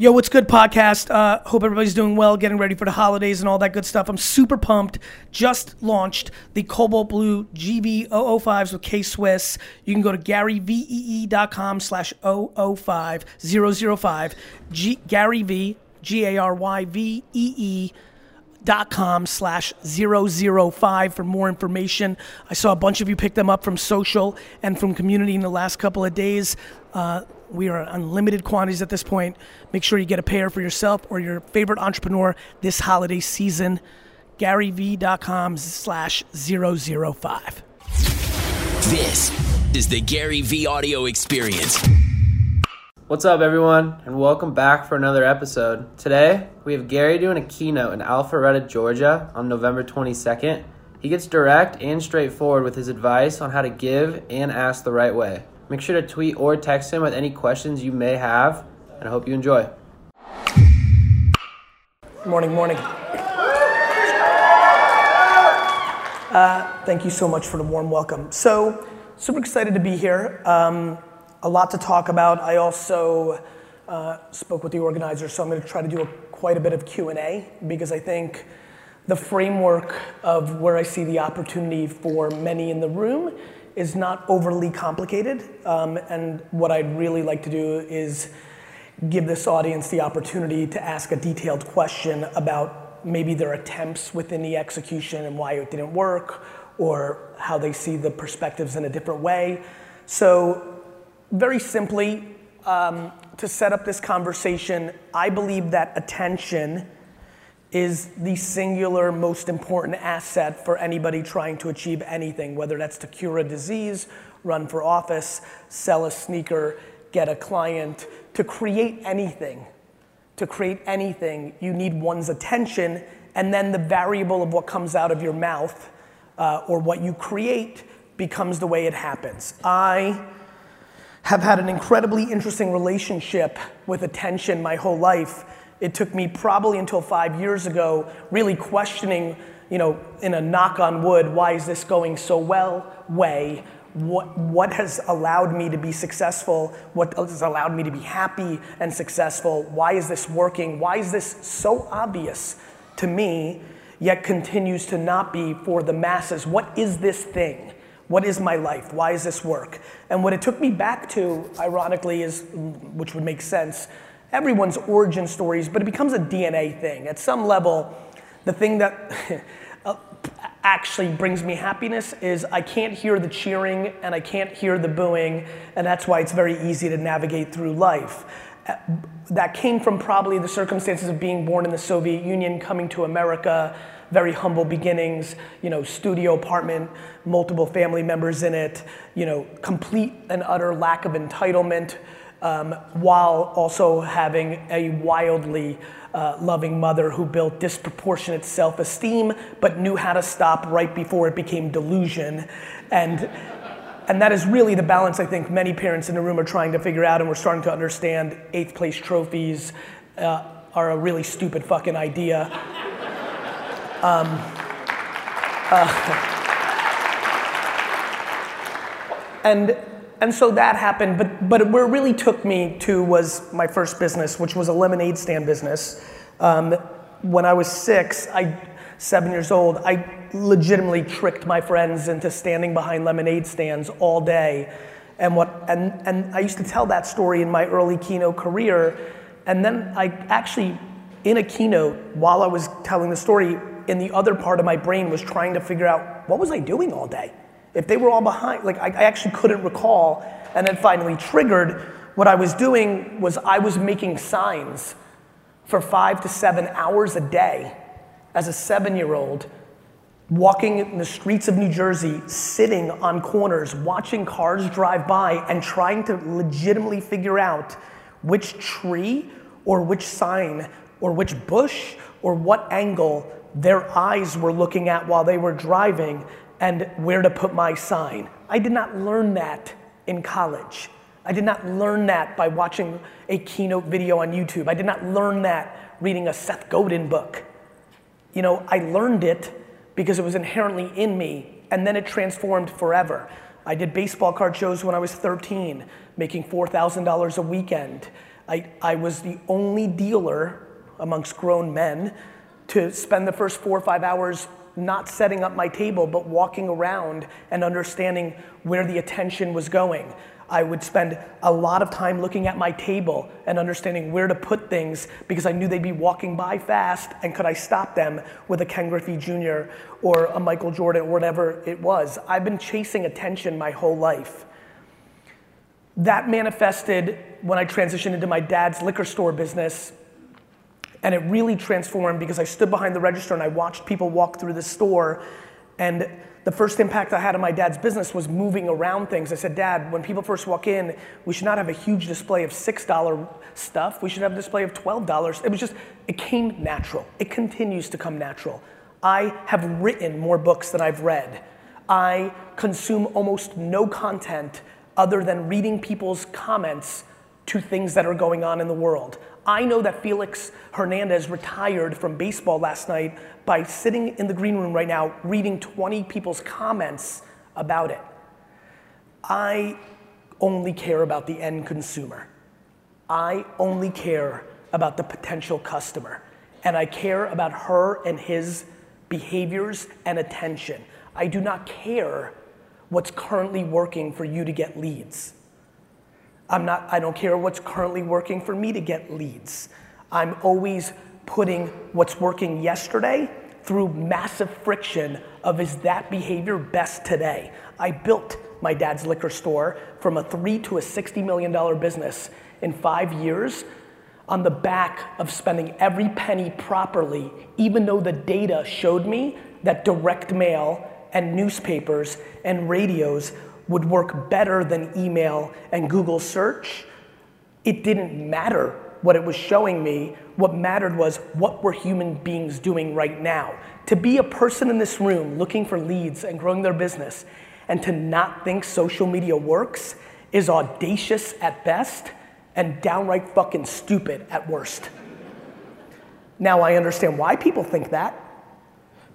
Yo, what's good, podcast? Uh, hope everybody's doing well, getting ready for the holidays and all that good stuff. I'm super pumped. Just launched the Cobalt Blue GV005s with K Swiss. You can go to garyvee.com slash 005 005 G- Gary V, G A R Y V E E dot com slash 005 for more information. I saw a bunch of you pick them up from social and from community in the last couple of days. Uh, we are unlimited quantities at this point. Make sure you get a pair for yourself or your favorite entrepreneur this holiday season. GaryV.com slash 005. This is the Gary V audio experience. What's up, everyone, and welcome back for another episode. Today, we have Gary doing a keynote in Alpharetta, Georgia on November 22nd. He gets direct and straightforward with his advice on how to give and ask the right way. Make sure to tweet or text him with any questions you may have, and I hope you enjoy. Morning, morning. Uh, thank you so much for the warm welcome. So, super excited to be here. Um, a lot to talk about. I also uh, spoke with the organizer, so I'm going to try to do a, quite a bit of Q&A because I think the framework of where I see the opportunity for many in the room is not overly complicated. Um, and what I'd really like to do is give this audience the opportunity to ask a detailed question about maybe their attempts within the execution and why it didn't work, or how they see the perspectives in a different way. So, very simply, um, to set up this conversation, I believe that attention is the singular most important asset for anybody trying to achieve anything, whether that's to cure a disease, run for office, sell a sneaker, get a client, to create anything to create anything, you need one's attention, and then the variable of what comes out of your mouth uh, or what you create becomes the way it happens. I have had an incredibly interesting relationship with attention my whole life. It took me probably until five years ago really questioning, you know, in a knock on wood, why is this going so well way? what, what has allowed me to be successful, what has allowed me to be happy and successful, why is this working, why is this so obvious to me, yet continues to not be for the masses. What is this thing? What is my life? Why is this work? And what it took me back to, ironically, is, which would make sense, everyone's origin stories, but it becomes a DNA thing. At some level, the thing that actually brings me happiness is I can't hear the cheering and I can't hear the booing, and that's why it's very easy to navigate through life. Uh, that came from probably the circumstances of being born in the Soviet Union, coming to America, very humble beginnings, you know, studio apartment, multiple family members in it, you know, complete and utter lack of entitlement, um, while also having a wildly uh, loving mother who built disproportionate self esteem, but knew how to stop right before it became delusion. And, and that is really the balance I think many parents in the room are trying to figure out, and we're starting to understand eighth place trophies uh, are a really stupid fucking idea. Um, uh, and and so that happened, but, but where it really took me to was my first business, which was a lemonade stand business. Um, when I was six, I, seven years old, I legitimately tricked my friends into standing behind lemonade stands all day. And, what, and, and I used to tell that story in my early keynote career. And then I actually, in a keynote, while I was telling the story, in the other part of my brain was trying to figure out what was I doing all day? If they were all behind, like I, I actually couldn't recall. And then finally triggered, what I was doing was I was making signs for five to seven hours a day as a seven year old, walking in the streets of New Jersey, sitting on corners, watching cars drive by, and trying to legitimately figure out which tree or which sign or which bush or what angle their eyes were looking at while they were driving and where to put my sign. I did not learn that in college. I did not learn that by watching a keynote video on YouTube. I did not learn that reading a Seth Godin book. You know, I learned it because it was inherently in me, and then it transformed forever. I did baseball card shows when I was 13, making $4,000 a weekend. I, I was the only dealer amongst grown men to spend the first four or five hours not setting up my table, but walking around and understanding where the attention was going. I would spend a lot of time looking at my table and understanding where to put things because I knew they'd be walking by fast and could I stop them with a Ken Griffey Jr. or a Michael Jordan or whatever it was. I've been chasing attention my whole life. That manifested when I transitioned into my dad's liquor store business and it really transformed because I stood behind the register and I watched people walk through the store. And the first impact I had on my dad's business was moving around things. I said, Dad, when people first walk in, we should not have a huge display of $6 stuff. We should have a display of $12. It was just, it came natural. It continues to come natural. I have written more books than I've read. I consume almost no content other than reading people's comments to things that are going on in the world. I know that Felix Hernandez retired from baseball last night by sitting in the green room right now reading 20 people's comments about it. I only care about the end consumer. I only care about the potential customer. And I care about her and his behaviors and attention. I do not care what's currently working for you to get leads. I'm not, I don't care what's currently working for me to get leads. I'm always putting what's working yesterday through massive friction of is that behavior best today? I built my dad's liquor store from a three to a $60 million business in five years on the back of spending every penny properly, even though the data showed me that direct mail and newspapers and radios would work better than email and Google search, it didn't matter what it was showing me. What mattered was what were human beings doing right now. To be a person in this room looking for leads and growing their business and to not think social media works is audacious at best and downright fucking stupid at worst. Now I understand why people think that.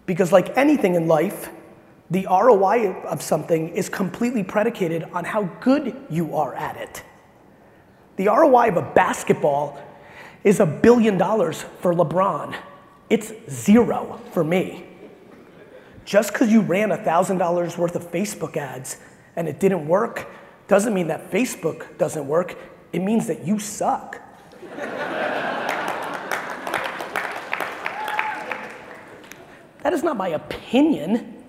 Because, like anything in life, the ROI of something is completely predicated on how good you are at it. The ROI of a basketball is a billion dollars for LeBron. It's zero for me. Just because you ran $1,000 worth of Facebook ads and it didn't work doesn't mean that Facebook doesn't work. It means that you suck. that is not my opinion.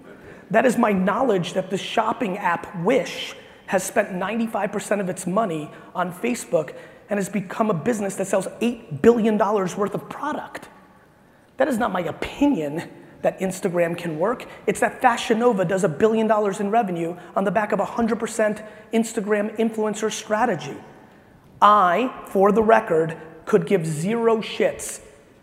That is my knowledge that the shopping app Wish has spent 95% of its money on Facebook and has become a business that sells $8 billion worth of product. That is not my opinion that Instagram can work. It's that Fashion Nova does a billion dollars in revenue on the back of 100% Instagram influencer strategy. I, for the record, could give zero shits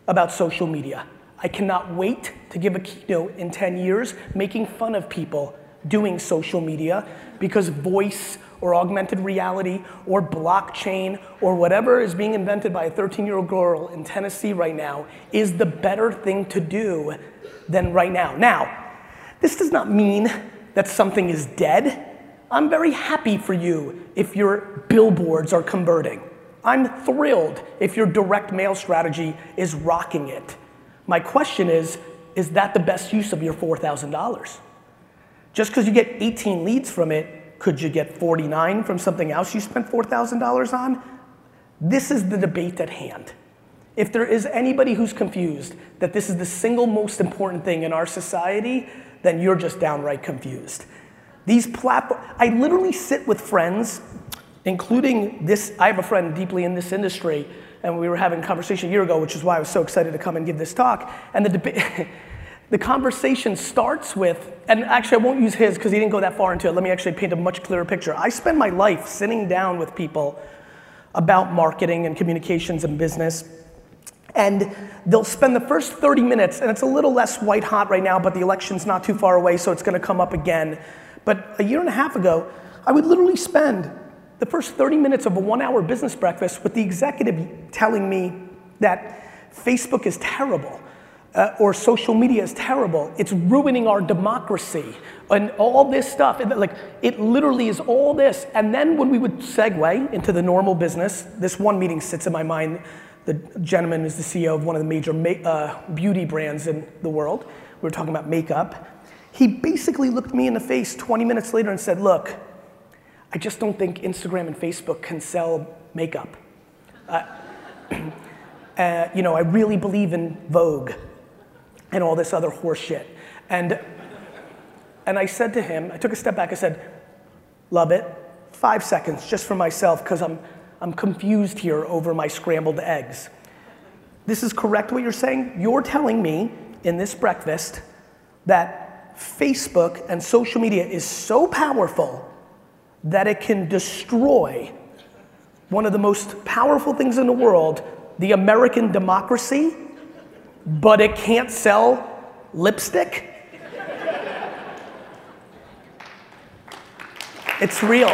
about social media. I cannot wait to give a keynote in 10 years making fun of people doing social media because voice or augmented reality or blockchain or whatever is being invented by a 13 year old girl in Tennessee right now is the better thing to do than right now. Now, this does not mean that something is dead. I'm very happy for you if your billboards are converting. I'm thrilled if your direct mail strategy is rocking it. My question is is that the best use of your $4,000? Just because you get 18 leads from it, could you get 49 from something else you spent $4,000 on? This is the debate at hand. If there is anybody who's confused that this is the single most important thing in our society, then you're just downright confused. These platforms, I literally sit with friends, including this, I have a friend deeply in this industry and we were having a conversation a year ago, which is why I was so excited to come and give this talk. And the debate, the conversation starts with, and actually I won't use his because he didn't go that far into it. Let me actually paint a much clearer picture. I spend my life sitting down with people about marketing and communications and business. And they'll spend the first 30 minutes, and it's a little less white hot right now, but the election's not too far away, so it's gonna come up again. But a year and a half ago, I would literally spend the first 30 minutes of a one hour business breakfast with the executive telling me that Facebook is terrible. Uh, or social media is terrible. It's ruining our democracy and all this stuff. And like it literally is all this. And then when we would segue into the normal business, this one meeting sits in my mind. The gentleman is the CEO of one of the major ma- uh, beauty brands in the world. We were talking about makeup. He basically looked me in the face 20 minutes later and said, "Look, I just don't think Instagram and Facebook can sell makeup. Uh, uh, you know, I really believe in Vogue." and all this other horse shit. And, and I said to him, I took a step back, I said, love it, five seconds just for myself, because I'm, I'm confused here over my scrambled eggs. This is correct what you're saying? You're telling me in this breakfast that Facebook and social media is so powerful that it can destroy one of the most powerful things in the world, the American democracy, but it can't sell lipstick? it's real.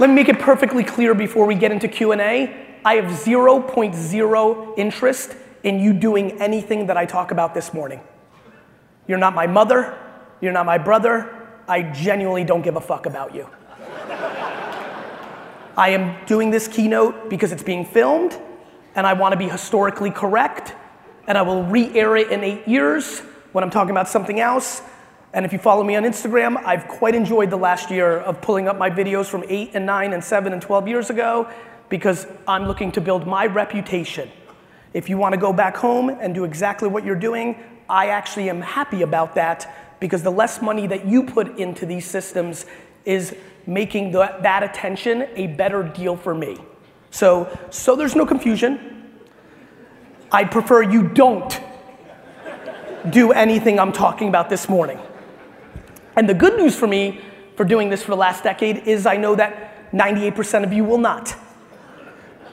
Let me make it perfectly clear before we get into Q&A. I have 0.0 interest in you doing anything that I talk about this morning. You're not my mother, you're not my brother. I genuinely don't give a fuck about you. I am doing this keynote because it's being filmed and I want to be historically correct, and I will re air it in eight years when I'm talking about something else. And if you follow me on Instagram, I've quite enjoyed the last year of pulling up my videos from eight and nine and seven and 12 years ago because I'm looking to build my reputation. If you want to go back home and do exactly what you're doing, I actually am happy about that because the less money that you put into these systems is making the, that attention a better deal for me. So, so there's no confusion. I prefer you don't do anything I'm talking about this morning. And the good news for me for doing this for the last decade is I know that 98% of you will not.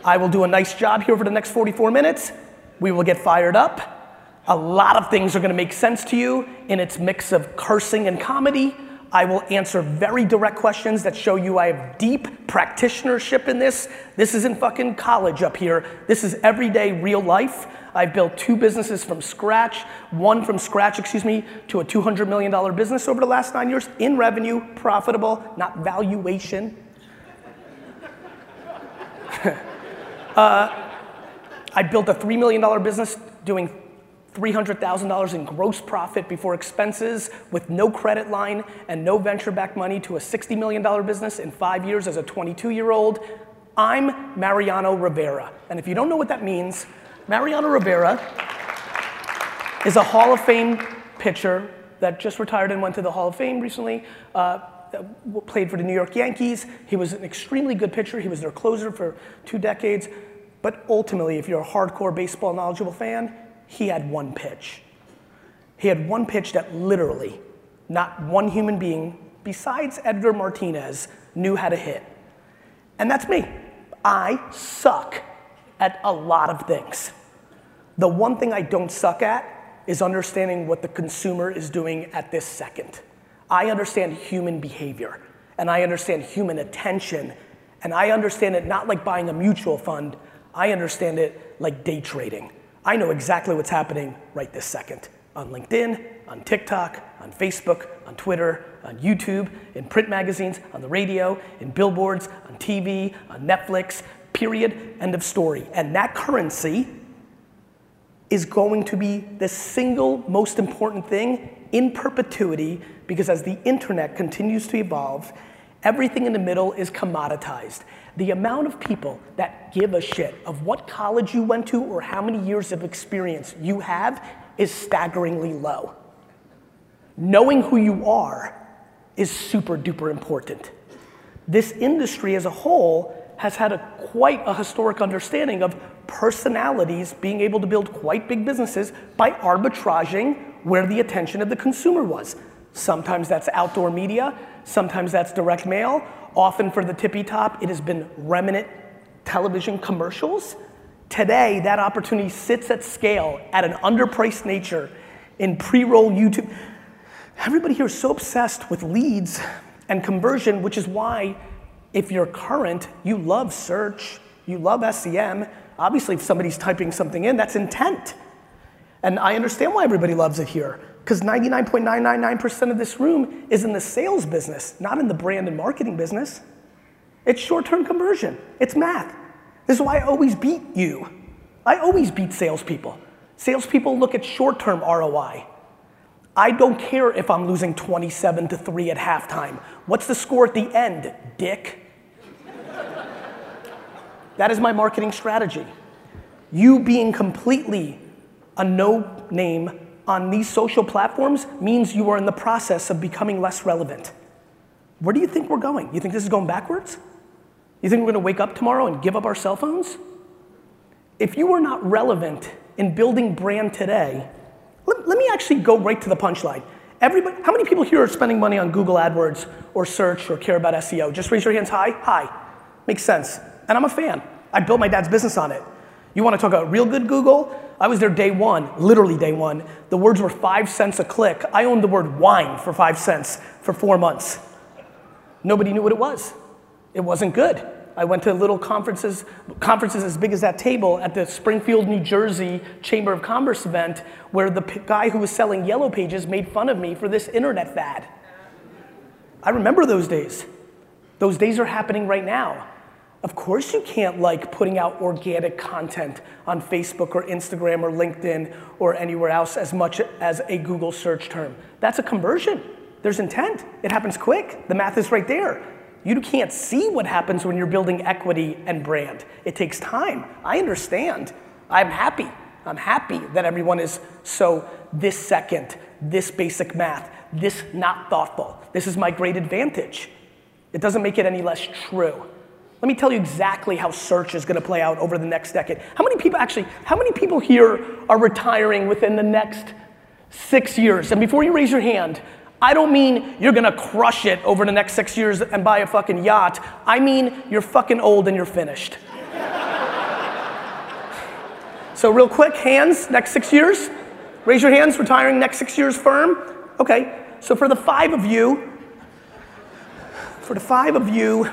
I will do a nice job here for the next 44 minutes. We will get fired up. A lot of things are going to make sense to you in its mix of cursing and comedy. I will answer very direct questions that show you I have deep practitionership in this. This isn't fucking college up here. This is everyday real life. I've built two businesses from scratch, one from scratch, excuse me, to a $200 million business over the last nine years in revenue, profitable, not valuation. uh, I built a $3 million business doing $300,000 in gross profit before expenses with no credit line and no venture backed money to a $60 million business in five years as a 22 year old. I'm Mariano Rivera. And if you don't know what that means, Mariano Rivera is a Hall of Fame pitcher that just retired and went to the Hall of Fame recently. Uh, played for the New York Yankees. He was an extremely good pitcher. He was their closer for two decades. But ultimately, if you're a hardcore baseball knowledgeable fan, he had one pitch. He had one pitch that literally not one human being besides Edgar Martinez knew how to hit. And that's me. I suck at a lot of things. The one thing I don't suck at is understanding what the consumer is doing at this second. I understand human behavior and I understand human attention and I understand it not like buying a mutual fund, I understand it like day trading. I know exactly what's happening right this second on LinkedIn, on TikTok, on Facebook, on Twitter, on YouTube, in print magazines, on the radio, in billboards, on TV, on Netflix, period, end of story. And that currency is going to be the single most important thing in perpetuity because as the internet continues to evolve, everything in the middle is commoditized the amount of people that give a shit of what college you went to or how many years of experience you have is staggeringly low. Knowing who you are is super duper important. This industry as a whole has had a quite a historic understanding of personalities being able to build quite big businesses by arbitraging where the attention of the consumer was. Sometimes that's outdoor media, sometimes that's direct mail, Often for the tippy top, it has been remnant television commercials. Today, that opportunity sits at scale at an underpriced nature in pre roll YouTube. Everybody here is so obsessed with leads and conversion, which is why, if you're current, you love search, You love SEM. Obviously, if somebody's typing something in, that's intent. And I understand why everybody loves it here, because 99.999% of this room is in the sales business, not in the brand and marketing business. It's short term conversion, it's math. This is why I always beat you. I always beat salespeople. Salespeople look at short term ROI. I don't care if I'm losing 27 to 3 at halftime. What's the score at the end, dick? that is my marketing strategy. You being completely a no name on these social platforms means you are in the process of becoming less relevant. Where do you think we're going? You think this is going backwards? You think we're to wake up tomorrow and give up our cell phones? If you are not relevant in building brand today, let, let me actually go right to the punchline. Everybody, how many people here are spending money on Google AdWords or search or care about SEO? Just raise your hands high. Hi. Makes sense. And I'm a fan. I built my dad's business on it. You want to talk about real good Google? I was there day one, literally day one. The words were five cents a click. I owned the word wine for five cents for four months. Nobody knew what it was. It wasn't good. I went to little conferences, conferences as big as that table at the Springfield, New Jersey Chamber of Commerce event where the guy who was selling yellow pages made fun of me for this internet fad. I remember those days. Those days are happening right now. Of course, you can't like putting out organic content on Facebook or Instagram or LinkedIn or anywhere else as much as a Google search term. That's a conversion. There's intent. It happens quick. The math is right there. You can't see what happens when you're building equity and brand. It takes time. I understand. I'm happy. I'm happy that everyone is so this second, this basic math, this not thoughtful. This is my great advantage. It doesn't make it any less true. Let me tell you exactly how search is going to play out over the next decade. How many people actually, how many people here are retiring within the next six years? And before you raise your hand, I don't mean you're gonna crush it over the next six years and buy a fucking yacht. I mean you're fucking old and you're finished. so, real quick, hands, next six years. Raise your hands, retiring next six years firm. Okay, so for the five of you, for the five of you,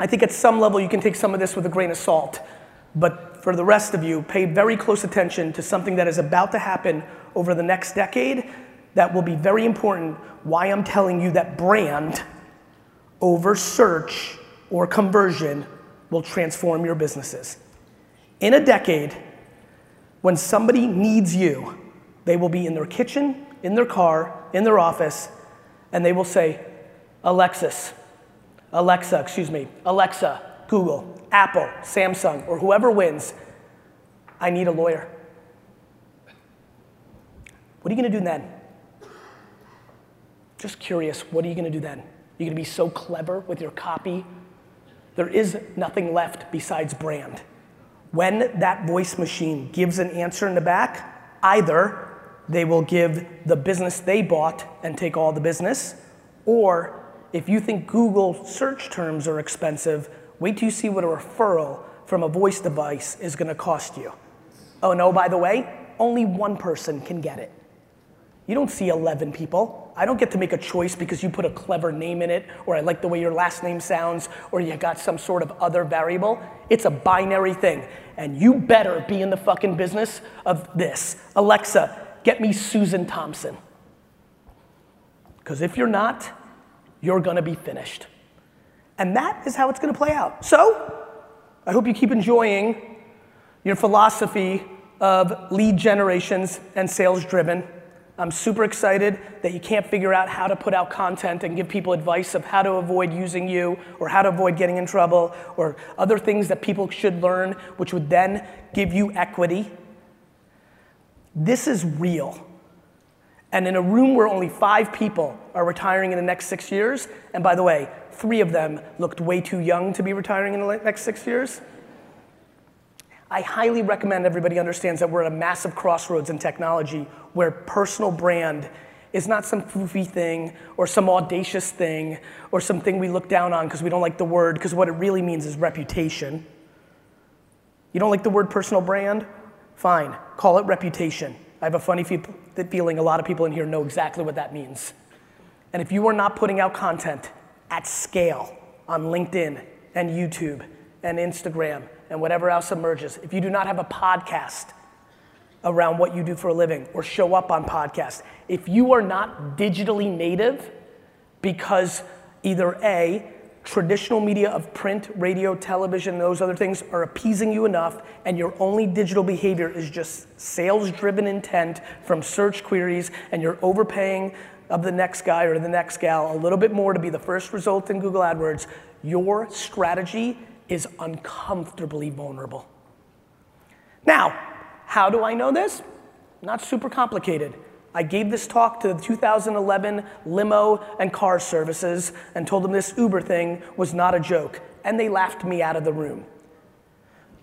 I think at some level you can take some of this with a grain of salt. But for the rest of you, pay very close attention to something that is about to happen over the next decade that will be very important why I'm telling you that brand over search or conversion will transform your businesses. In a decade, when somebody needs you, they will be in their kitchen, in their car, in their office, and they will say, Alexis, Alexa, excuse me, Alexa, Google, Apple, Samsung, or whoever wins, I need a lawyer. What are you gonna do then? Just curious, what are you gonna do then? You're gonna be so clever with your copy? There is nothing left besides brand. When that voice machine gives an answer in the back, either they will give the business they bought and take all the business, or if you think Google search terms are expensive, wait till you see what a referral from a voice device is gonna cost you. Oh no, by the way, only one person can get it. You don't see 11 people. I don't get to make a choice because you put a clever name in it, or I like the way your last name sounds, or you got some sort of other variable. It's a binary thing. And you better be in the fucking business of this. Alexa, get me Susan Thompson. Because if you're not, you're gonna be finished. And that is how it's gonna play out. So, I hope you keep enjoying your philosophy of lead generations and sales driven. I'm super excited that you can't figure out how to put out content and give people advice of how to avoid using you or how to avoid getting in trouble or other things that people should learn, which would then give you equity. This is real. And in a room where only five people are retiring in the next six years, and by the way, three of them looked way too young to be retiring in the next six years. I highly recommend everybody understands that we're at a massive crossroads in technology where personal brand is not some foofy thing or some audacious thing or something we look down on because we don't like the word, because what it really means is reputation. You don't like the word personal brand? Fine, call it reputation. I have a funny feeling a lot of people in here know exactly what that means. And if you are not putting out content at scale on LinkedIn and YouTube and Instagram and whatever else emerges, if you do not have a podcast around what you do for a living or show up on podcasts, if you are not digitally native because either A, traditional media of print, radio, television, those other things are appeasing you enough, and your only digital behavior is just sales driven intent from search queries, and you're overpaying of the next guy or the next gal a little bit more to be the first result in Google AdWords, your strategy is uncomfortably vulnerable. Now, how do I know this? Not super complicated. I gave this talk to the 2011 limo and car services and told them this Uber thing was not a joke, and they laughed me out of the room.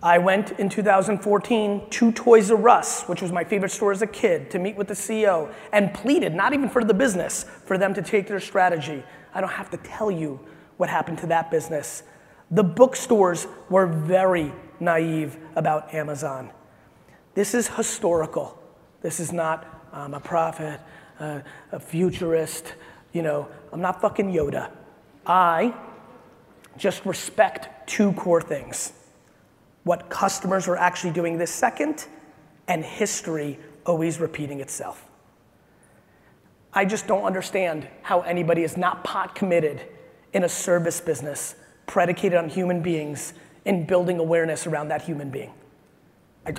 I went in 2014 to Toys R Us, which was my favorite store as a kid, to meet with the CEO and pleaded, not even for the business, for them to take their strategy. I don't have to tell you what happened to that business. The bookstores were very naive about Amazon. This is historical. This is not, I'm a prophet, a futurist, you know, I'm not fucking Yoda. I just respect two core things what customers are actually doing this second, and history always repeating itself. I just don't understand how anybody is not pot committed in a service business predicated on human beings in building awareness around that human being. and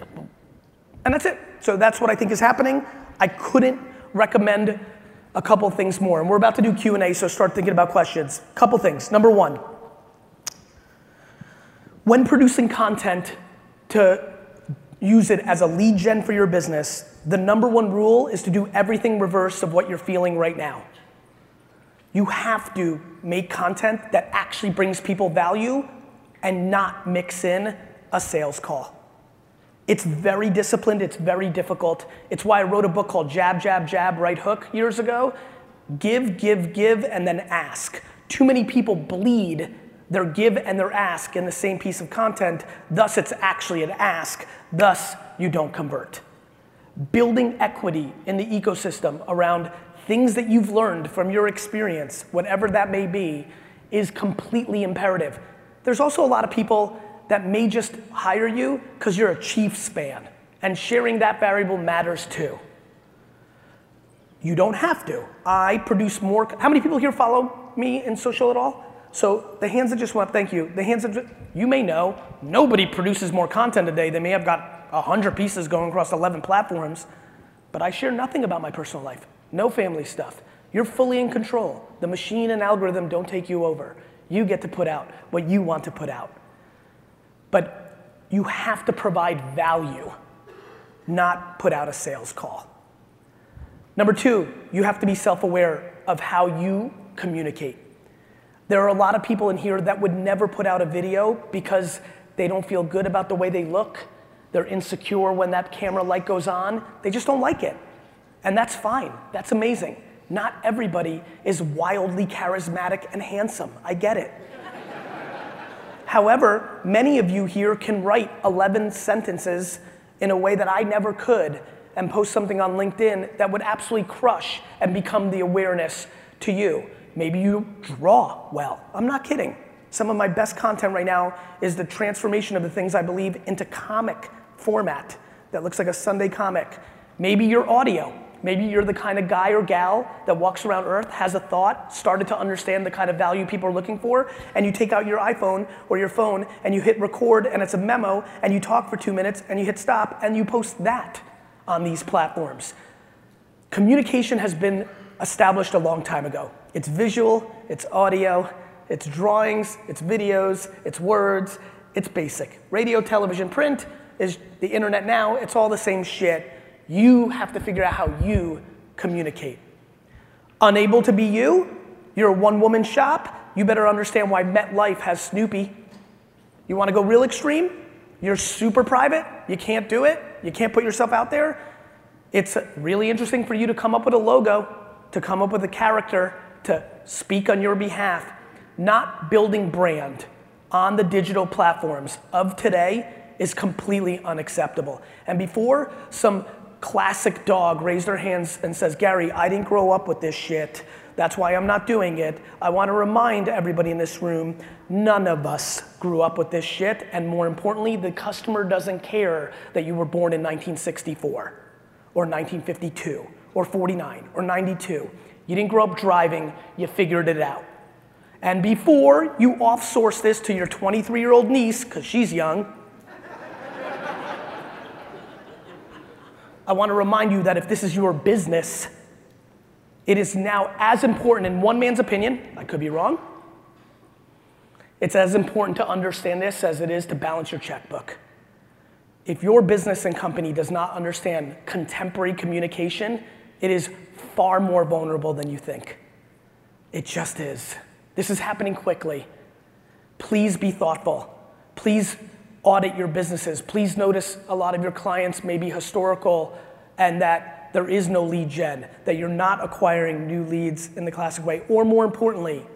that's it. So that's what I think is happening. I couldn't recommend a couple things more. And we're about to do Q&A, so start thinking about questions. Couple things. Number one, when producing content to use it as a lead gen for your business, the number one rule is to do everything reverse of what you're feeling right now. You have to make content that actually brings people value and not mix in a sales call. It's very disciplined, it's very difficult. It's why I wrote a book called Jab, Jab, Jab, Right Hook years ago. Give, give, give, and then ask. Too many people bleed their give and their ask in the same piece of content, thus, it's actually an ask, thus, you don't convert. Building equity in the ecosystem around things that you've learned from your experience, whatever that may be, is completely imperative. There's also a lot of people that may just hire you because you're a Chiefs fan, and sharing that variable matters too. You don't have to. I produce more. How many people here follow me in social at all? So the hands that just went up, thank you. The hands that you may know, nobody produces more content today. They may have got 100 pieces going across 11 platforms, but I share nothing about my personal life. No family stuff. You're fully in control. The machine and algorithm don't take you over. You get to put out what you want to put out. But you have to provide value, not put out a sales call. Number two, you have to be self aware of how you communicate. There are a lot of people in here that would never put out a video because they don't feel good about the way they look. They're insecure when that camera light goes on. They just don't like it. And that's fine. That's amazing. Not everybody is wildly charismatic and handsome. I get it. However, many of you here can write 11 sentences in a way that I never could and post something on LinkedIn that would absolutely crush and become the awareness to you. Maybe you draw well. I'm not kidding. Some of my best content right now is the transformation of the things I believe into comic format that looks like a Sunday comic. Maybe your audio. Maybe you're the kind of guy or gal that walks around Earth, has a thought, started to understand the kind of value people are looking for, and you take out your iPhone or your phone and you hit record and it's a memo and you talk for two minutes and you hit stop and you post that on these platforms. Communication has been established a long time ago. It's visual, it's audio, it's drawings, it's videos, it's words, it's basic. Radio, television, print is the internet now, it's all the same shit. You have to figure out how you communicate. Unable to be you? You're a one woman shop? You better understand why MetLife has Snoopy. You wanna go real extreme? You're super private, you can't do it, you can't put yourself out there. It's really interesting for you to come up with a logo, to come up with a character, to speak on your behalf, not building brand on the digital platforms of today is completely unacceptable. And before some classic dog raised their hands and says, Gary, I didn't grow up with this shit, That's why I'm not doing it. I want to remind everybody in this room none of us grew up with this shit. And more importantly, the customer doesn't care that you were born in 1964 or 1952 or 49 or 92. You didn't grow up driving, you figured it out. And before you offsource this to your 23 year old niece, because she's young, I want to remind you that if this is your business, it is now as important, in one man's opinion, I could be wrong, it's as important to understand this as it is to balance your checkbook. If your business and company does not understand contemporary communication, it is far more vulnerable than you think. It just is. This is happening quickly. Please be thoughtful. Please audit your businesses. Please notice a lot of your clients may be historical and that there is no lead gen, that you're not acquiring new leads in the classic way. Or more importantly,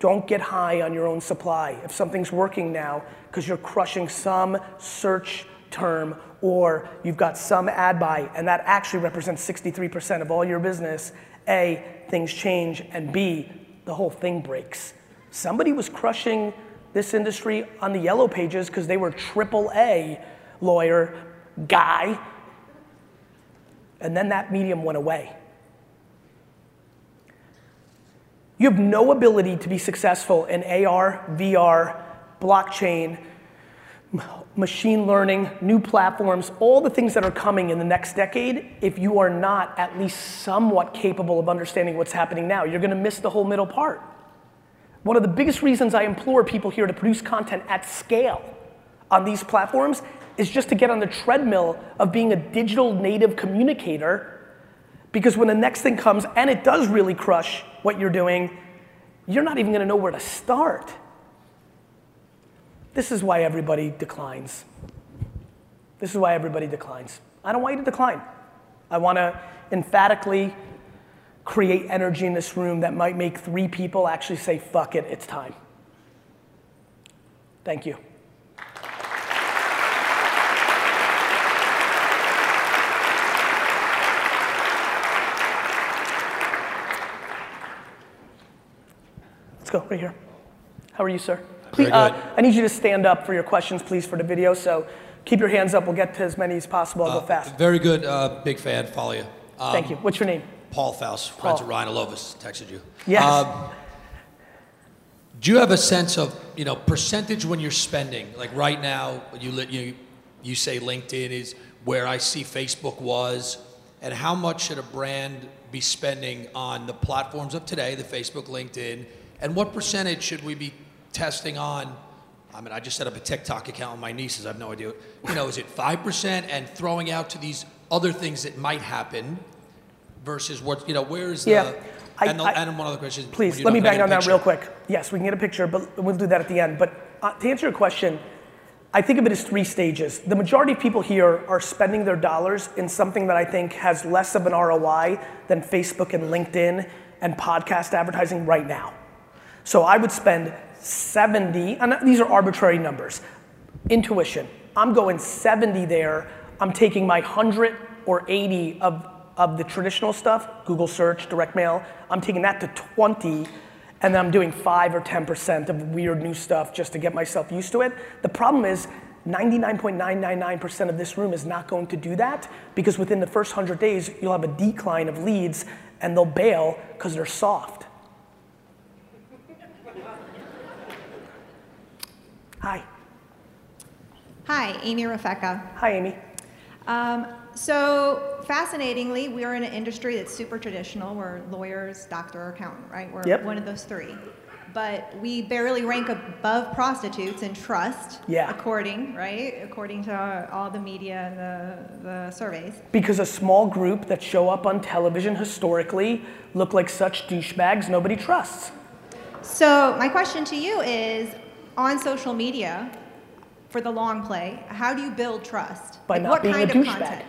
don't get high on your own supply. If something's working now because you're crushing some search term or you've got some ad buy and that actually represents 63% of all your business, A, things change, and B, the whole thing breaks. Somebody was crushing this industry on the yellow pages because they were triple A lawyer guy, and then that medium went away. You have no ability to be successful in AR, VR, blockchain, machine learning, new platforms, all the things that are coming in the next decade, if you are not at least somewhat capable of understanding what's happening now, you're gonna miss the whole middle part. One of the biggest reasons I implore people here to produce content at scale on these platforms is just to get on the treadmill of being a digital native communicator. Because when the next thing comes and it does really crush what you're doing, you're not even gonna know where to start. This is why everybody declines. This is why everybody declines. I don't want you to decline. I want to emphatically create energy in this room that might make three people actually say, fuck it, it's time. Thank you. Let's go right here. How are you, sir? Please, uh. I need you to stand up for your questions, please, for the video. So keep your hands up. We'll get to as many as possible. I'll go fast. Very good. Uh, big fan. Follow you. Um, Thank you. What's your name? Paul Faust, friends Paul. of Ryan Alovis, texted you. Yes. Um, do you have a sense of you know percentage when you're spending? Like right now, you you you say LinkedIn is where I see Facebook was, and how much should a brand be spending on the platforms of today, the Facebook, LinkedIn, and what percentage should we be testing on? I mean, I just set up a TikTok account with my nieces. I have no idea. You know, is it five percent and throwing out to these other things that might happen versus what you know? Where is the Yeah. I- and, the, I- and one other question. Please, let me bang on that real quick. Yes, we can get a picture, but we'll do that at the end. But uh, to answer your question, I think of it as three stages. The majority of people here are spending their dollars in something that I think has less of an ROI than Facebook and LinkedIn and podcast advertising right now. So I would spend 70, and these are arbitrary numbers. Intuition. I'm going 70 there. I'm taking my 100 or 80 of, of the traditional stuff, Google search, direct mail. I'm taking that to 20, and then I'm doing 5 or 10% of weird new stuff just to get myself used to it. The problem is, 99.999% of this room is not going to do that because within the first 100 days, you'll have a decline of leads and they'll bail because they're soft. Hi. Hi, Amy Rafeka. Hi, Amy. Um, so, fascinatingly, we're in an industry that's super traditional. We're lawyers, doctor, accountant, right? We're Yep. one of those three. But we barely rank above prostitutes in trust, Yeah. according, right? According to all the media and the, the surveys. Because a small group that show up on television historically look like such douchebags nobody trusts. So, my question to you is on social media, for the long play, how do you build trust? By Like, not what being a kind of douchebag.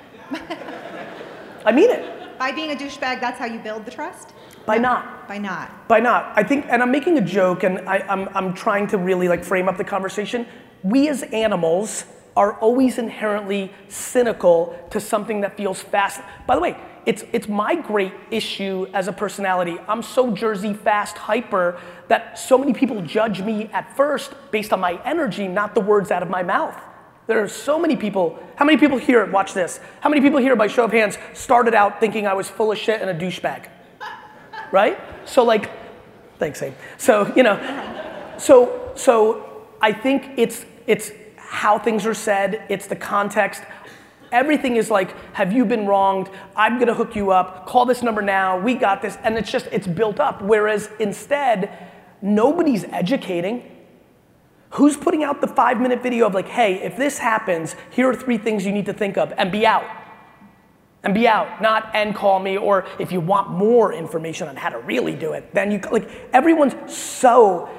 I mean it. By being a douchebag, that's how you build the trust? By No, not. By not. By not. I think, and I'm making a joke, and I, I'm, I'm trying to really like frame up the conversation. We as animals are always inherently cynical to something that feels fast. By the way, it's, it's my great issue as a personality. I'm so Jersey fast hyper that so many people judge me at first based on my energy, not the words out of my mouth. There are so many people. How many people here, watch this, how many people here by show of hands started out thinking I was full of shit and a douchebag? Right? So, like, thanks, Abe. So, you know, so, so I think it's, it's how things are said, it's the context. Everything is like, have you been wronged? I'm gonna hook you up. Call this number now. We got this. And it's just, it's built up. Whereas instead, nobody's educating. Who's putting out the five minute video of like, hey, if this happens, here are three things you need to think of and be out? And be out, not and call me, or if you want more information on how to really do it, then you, like, everyone's so,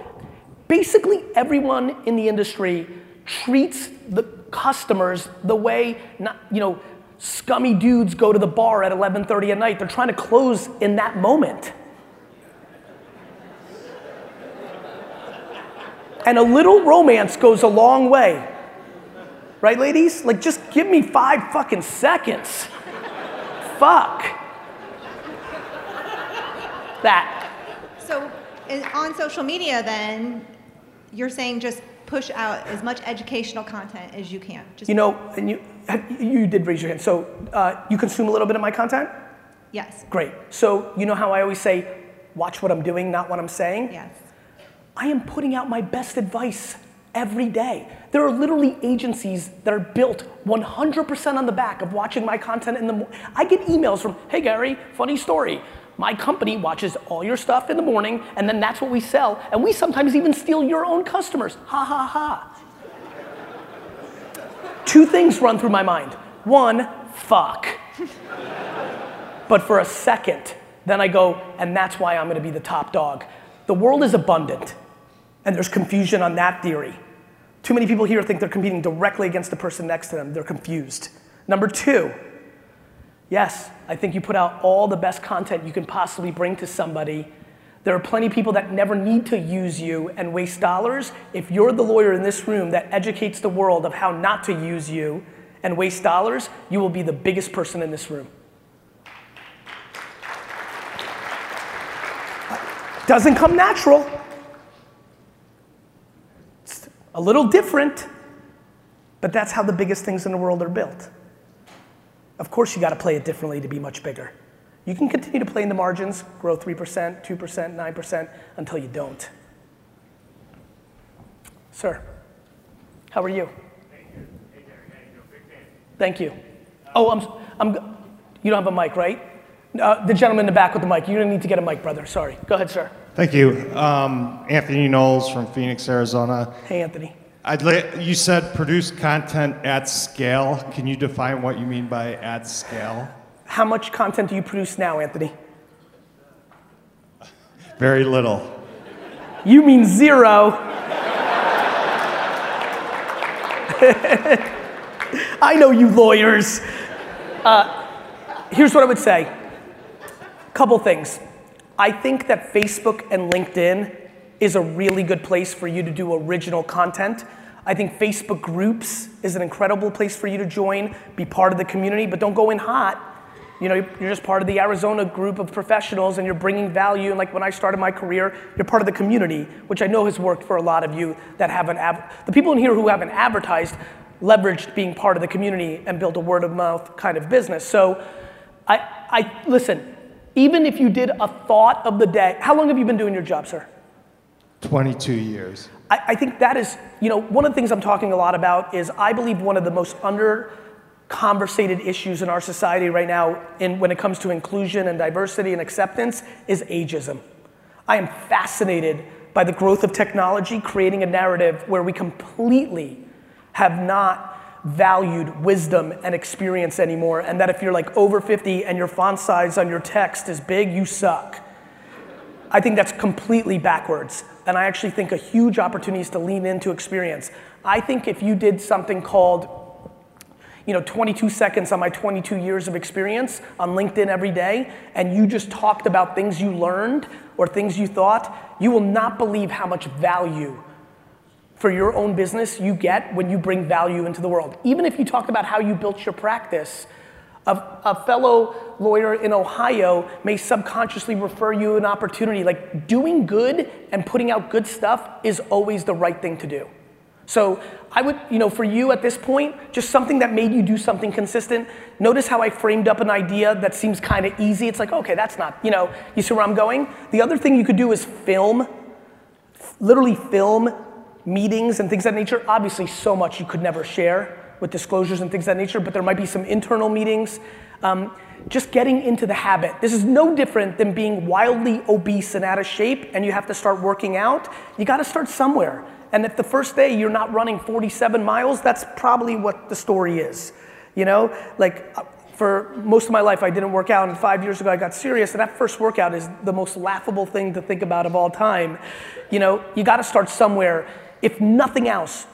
basically everyone in the industry treats the customers the way, not, you know, scummy dudes go to the bar at 11.30 at night. They're trying to close in that moment. And a little romance goes a long way. Right, ladies? Like, just give me five fucking seconds. Fuck. That. So on social media, then you're saying just push out as much educational content as you can. Just You know, and you, you did raise your hand. So, uh, you consume a little bit of my content? yes, Great. So, you know how I always say, watch what I'm doing, not what I'm saying? yes. I am putting out my best advice every day. There are literally agencies that are built 100% on the back of watching my content in the morning. I get emails from, hey Gary, funny story. My company watches all your stuff in the morning, and then that's what we sell. And we sometimes even steal your own customers. Ha ha ha. Two things run through my mind. One, fuck. but for a second, then I go, and that's why I'm gonna be the top dog. The world is abundant, and there's confusion on that theory. Too many people here think they're competing directly against the person next to them. They're confused. Number two, yes, I think you put out all the best content you can possibly bring to somebody. There are plenty of people that never need to use you and waste dollars. If you're the lawyer in this room that educates the world of how not to use you and waste dollars, you will be the biggest person in this room. Doesn't come natural. A little different, but that's how the biggest things in the world are built. Of course, you got to play it differently to be much bigger. You can continue to play in the margins, grow 3%, 2%, 9% until you don't. Sir, how are you? Thank you. Oh, I'm, I'm, you don't have a mic, right? Uh, the gentleman in the back with the mic. You don't need to get a mic, brother. Sorry. Go ahead, sir. Thank you. Um, Anthony Knowles from Phoenix, Arizona. Hey, Anthony. I'd li- you said produce content at scale. Can you define what you mean by at scale? How much content do you produce now, Anthony? Very little. You mean zero. I know you lawyers. Uh, here's what I would say. Couple things. I think that Facebook and LinkedIn is a really good place for you to do original content. I think Facebook groups is an incredible place for you to join, be part of the community, but don't go in hot. You know, you're just part of the Arizona group of professionals and you're bringing value. And like when I started my career, you're part of the community, which I know has worked for a lot of you that haven't, av- the people in here who haven't advertised leveraged being part of the community and built a word of mouth kind of business. So I, I, listen, even if you did a thought of the day, how long have you been doing your job, sir? 22 years. I, I think that is, you know, one of the things I'm talking a lot about is I believe one of the most under conversated issues in our society right now in, when it comes to inclusion and diversity and acceptance is ageism. I am fascinated by the growth of technology creating a narrative where we completely have not valued wisdom and experience anymore, and that if you're like over 50 and your font size on your text is big, you suck. I think that's completely backwards. And I actually think a huge opportunity is to lean into experience. I think if you did something called, you know, 22 seconds on my 22 years of experience on LinkedIn every day, and you just talked about things you learned or things you thought, you will not believe how much value for your own business you get when you bring value into the world. Even if you talk about how you built your practice, a, a fellow lawyer in Ohio may subconsciously refer you an opportunity. Like doing good and putting out good stuff is always the right thing to do. So I would, you know, for you at this point, just something that made you do something consistent. Notice how I framed up an idea that seems kind of easy. It's like, okay, that's not, you know, you see where I'm going? The other thing you could do is film, literally film meetings and things of that nature. Obviously, so much you could never share with disclosures and things of that nature, but there might be some internal meetings. Um, just getting into the habit. This is no different than being wildly obese and out of shape and you have to start working out. You got to start somewhere. And if the first day you're not running 47 miles, that's probably what the story is. You know, like uh, for most of my life, I didn't work out, and five years ago I got serious, and that first workout is the most laughable thing to think about of all time. You know, you got to start somewhere. If nothing else,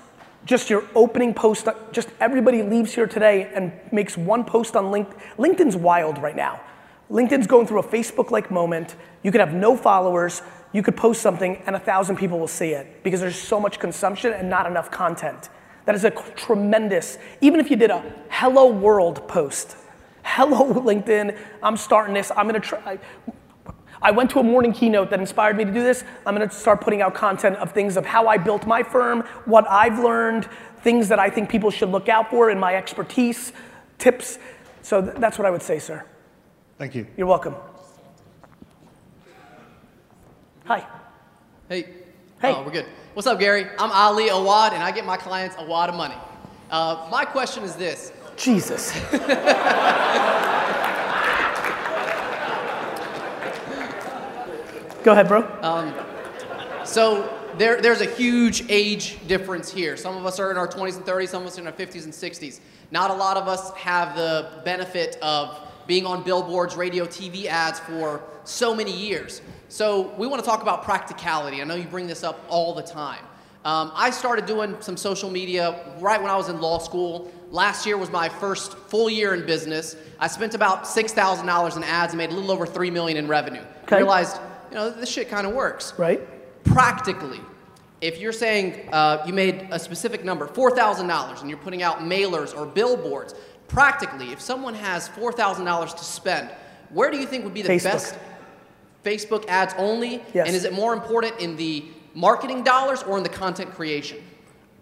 just your opening post, just everybody leaves here today and makes one post on LinkedIn. LinkedIn's wild right now. LinkedIn's going through a Facebook like moment. You could have no followers, you could post something and a thousand people will see it because there's so much consumption and not enough content. That is a tremendous, even if you did a hello world post, hello LinkedIn, I'm starting this, I'm gonna try. I went to a morning keynote that inspired me to do this. I'm gonna start putting out content of things of how I built my firm, what I've learned, things that I think people should look out for in my expertise, tips. So th- that's what I would say, sir. Thank you. You're welcome. Hi. Hey. Hey. Oh, we're good. What's up, Gary? I'm Ali Awad, and I get my clients a wad of money. Uh, my question is this. Jesus. Go ahead, bro. So there, there's a huge age difference here. Some of us are in our 20s and 30s, some of us are in our 50s and 60s. Not a lot of us have the benefit of being on billboards, radio, TV ads for so many years. So we want to talk about practicality. I know you bring this up all the time. Um, I started doing some social media right when I was in law school. Last year was my first full year in business. I spent about $6,000 in ads and made a little over 3 million in revenue. Okay. Realized, you know, this shit kind of works Right? practically, if you're saying uh, you made a specific number, $4,000, and you're putting out mailers or billboards, practically, if someone has $4,000 to spend, where do you think would be the Facebook. best Facebook ads only? Yes. And is it more important in the marketing dollars or in the content creation?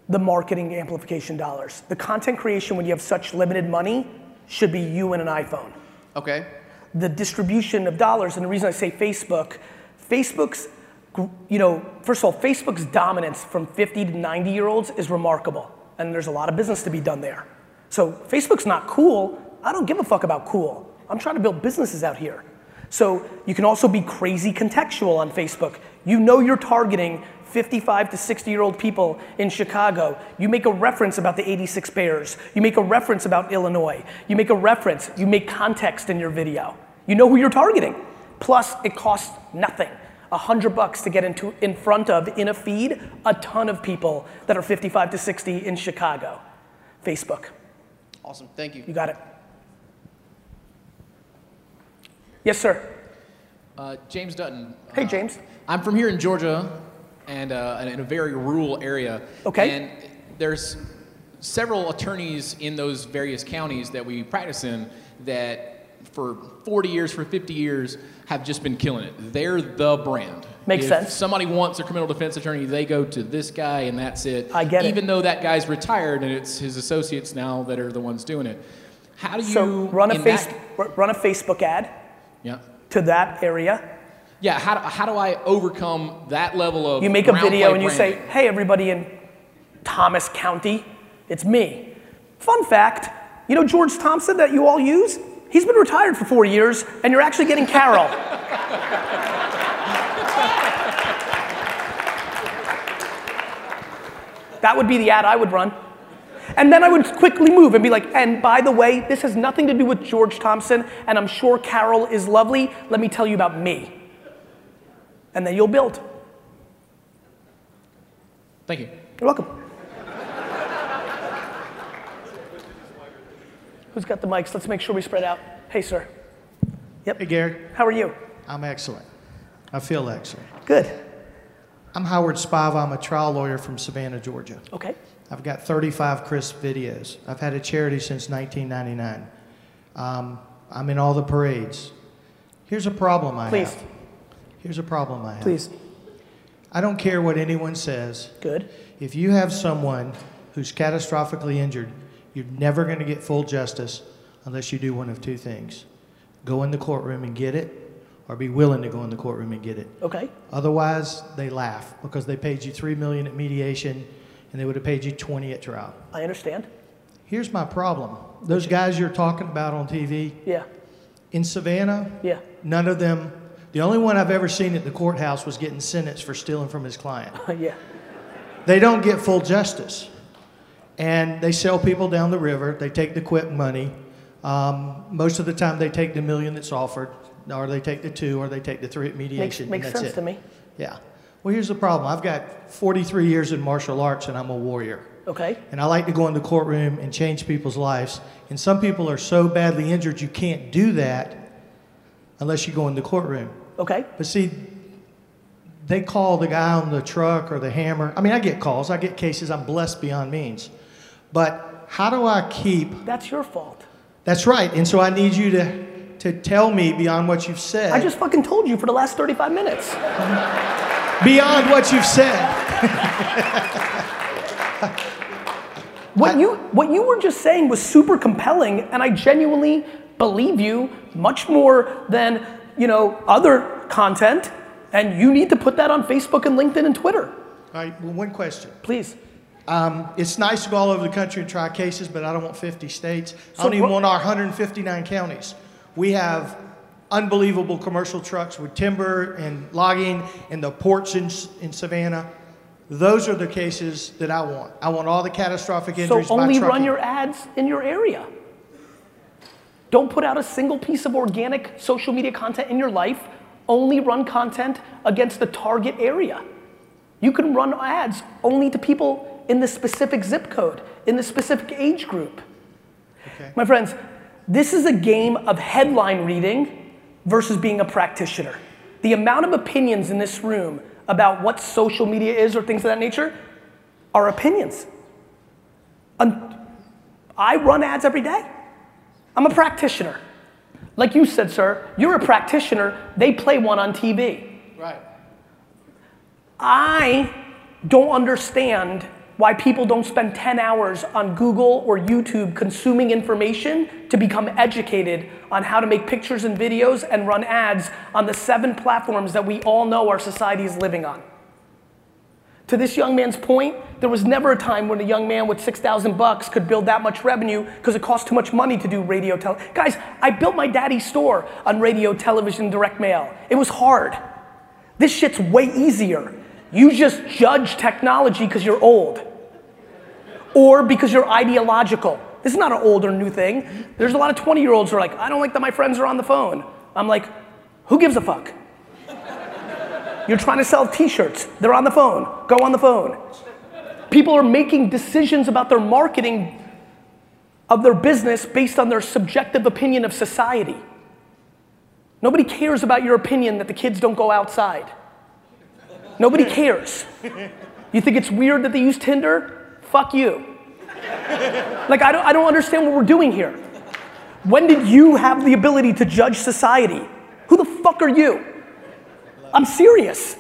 The marketing amplification dollars. The content creation, when you have such limited money, should be you and an iPhone. Okay. the distribution of dollars, and the reason I say Facebook, Facebook's, you know, first of all, Facebook's dominance from 50 to 90 year olds is remarkable, and there's a lot of business to be done there. So Facebook's not cool. I don't give a fuck about cool. I'm trying to build businesses out here. So you can also be crazy contextual on Facebook. You know you're targeting 55 to 60 year old people in Chicago. You make a reference about the 86 Bears. You make a reference about Illinois. You make a reference. You make context in your video. You know who you're targeting. Plus, it costs nothing. A hundred bucks to get into in front of in a feed a ton of people that are 55 to 60 in Chicago. Facebook. Awesome. Thank you. You got it. Yes, sir. Uh, James Dutton. Hey, Uh, James. I'm from here in Georgia, and uh, in a very rural area. Okay. And there's several attorneys in those various counties that we practice in that, for 40 years, for 50 years, have just been killing it. They're the brand. Makes if sense. Somebody wants a criminal defense attorney, they go to this guy, and that's it. I get it. Even though that guy's retired, and it's his associates now that are the ones doing it. How do you So run a face, that- run a Facebook ad yeah. to that area. Yeah, how do, how do I overcome that level of You make a video and you branding? say, "Hey, everybody in Thomas County, it's me." Fun fact: You know George Thompson that you all use? He's been retired for four years, and you're actually getting Carol. that would be the ad I would run. And then I would quickly move and be like, and by the way, this has nothing to do with George Thompson, and I'm sure Carol is lovely. Let me tell you about me. And then you'll build. Thank you. You're welcome. Who's got the mics? Let's make sure we spread out. Hey, sir. Yep. Hey, Gary. How are you? I'm excellent. I feel excellent. Good. I'm Howard Spiva. I'm a trial lawyer from Savannah, Georgia. Okay. I've got 35 crisp videos. I've had a charity since 1999. Um, I'm in all the parades. Here's a problem I have. Please. have. Here's a problem I have. Please. I don't care what anyone says. Good. If you have someone who's catastrophically injured, you're never going to get full justice unless you do one of two things go in the courtroom and get it, or be willing to go in the courtroom and get it. Okay. Otherwise, they laugh because they paid you three million at mediation, and they would have paid you 20 at trial. I understand. Here's my problem: those guys you're talking about on TV Yeah. in Savannah, Yeah. none of them. The only one I've ever seen at the courthouse was getting sentenced for stealing from his client. yeah. They don't get full justice, and they sell people down the river. They take the quick money. Um, most of the time, they take the million that's offered, or they take the two, or they take the three at Makes, mediation. makes that's sense it. to me. Yeah. Well, here's the problem. I've got 43 years in martial arts, and I'm a warrior. Okay. And I like to go in the courtroom and change people's lives. And some people are so badly injured, you can't do that unless you go in the courtroom. Okay. But see, they call the guy on the truck or the hammer. I mean, I get calls, I get cases. I'm blessed beyond means. But how do I keep? That's your fault. That's right. And so I need you to to tell me beyond what you've said. I just fucking told you for the last 35 minutes. beyond what you've said. What you what you were just saying was super compelling, and I genuinely believe you much more than you know other content. And you need to put that on Facebook and LinkedIn and Twitter. All right. Well, one question. Please. Um, it's nice to go all over the country and try cases, but I don't want 50 states. I So don't even want our 159 counties. We have unbelievable commercial trucks with timber and logging and the ports in, in Savannah. Those are the cases that I want. I want all the catastrophic So injuries by only run your ads in your area. Don't put out a single piece of organic social media content in your life. Only run content against the target area. You can run ads only to people in the specific zip code, in the specific age group. Okay. My friends, this is a game of headline reading versus being a practitioner. The amount of opinions in this room about what social media is or things of that nature are opinions. I run ads every day. I'm a practitioner. Like you said, sir, you're a practitioner, they play one on TV. Right. I don't understand why people don't spend 10 hours on Google or YouTube consuming information to become educated on how to make pictures and videos and run ads on the seven platforms that we all know our society is living on. To this young man's point, there was never a time when a young man with 6,000 bucks could build that much revenue because it cost too much money to do radio tel. Guys, I built my daddy's store on radio, television, direct mail. It was hard. This shit's way easier. You just judge technology because you're old or because you're ideological. This is not an old or new thing. There's a lot of 20 year olds who are like, I don't like that my friends are on the phone. I'm like, who gives a fuck? You're trying to sell t shirts, they're on the phone. Go on the phone. People are making decisions about their marketing of their business based on their subjective opinion of society. Nobody cares about your opinion that the kids don't go outside. Nobody cares. You think it's weird that they use Tinder? Fuck you. Like, I don't, I don't understand what we're doing here. When did you have the ability to judge society? Who the fuck are you? I'm serious.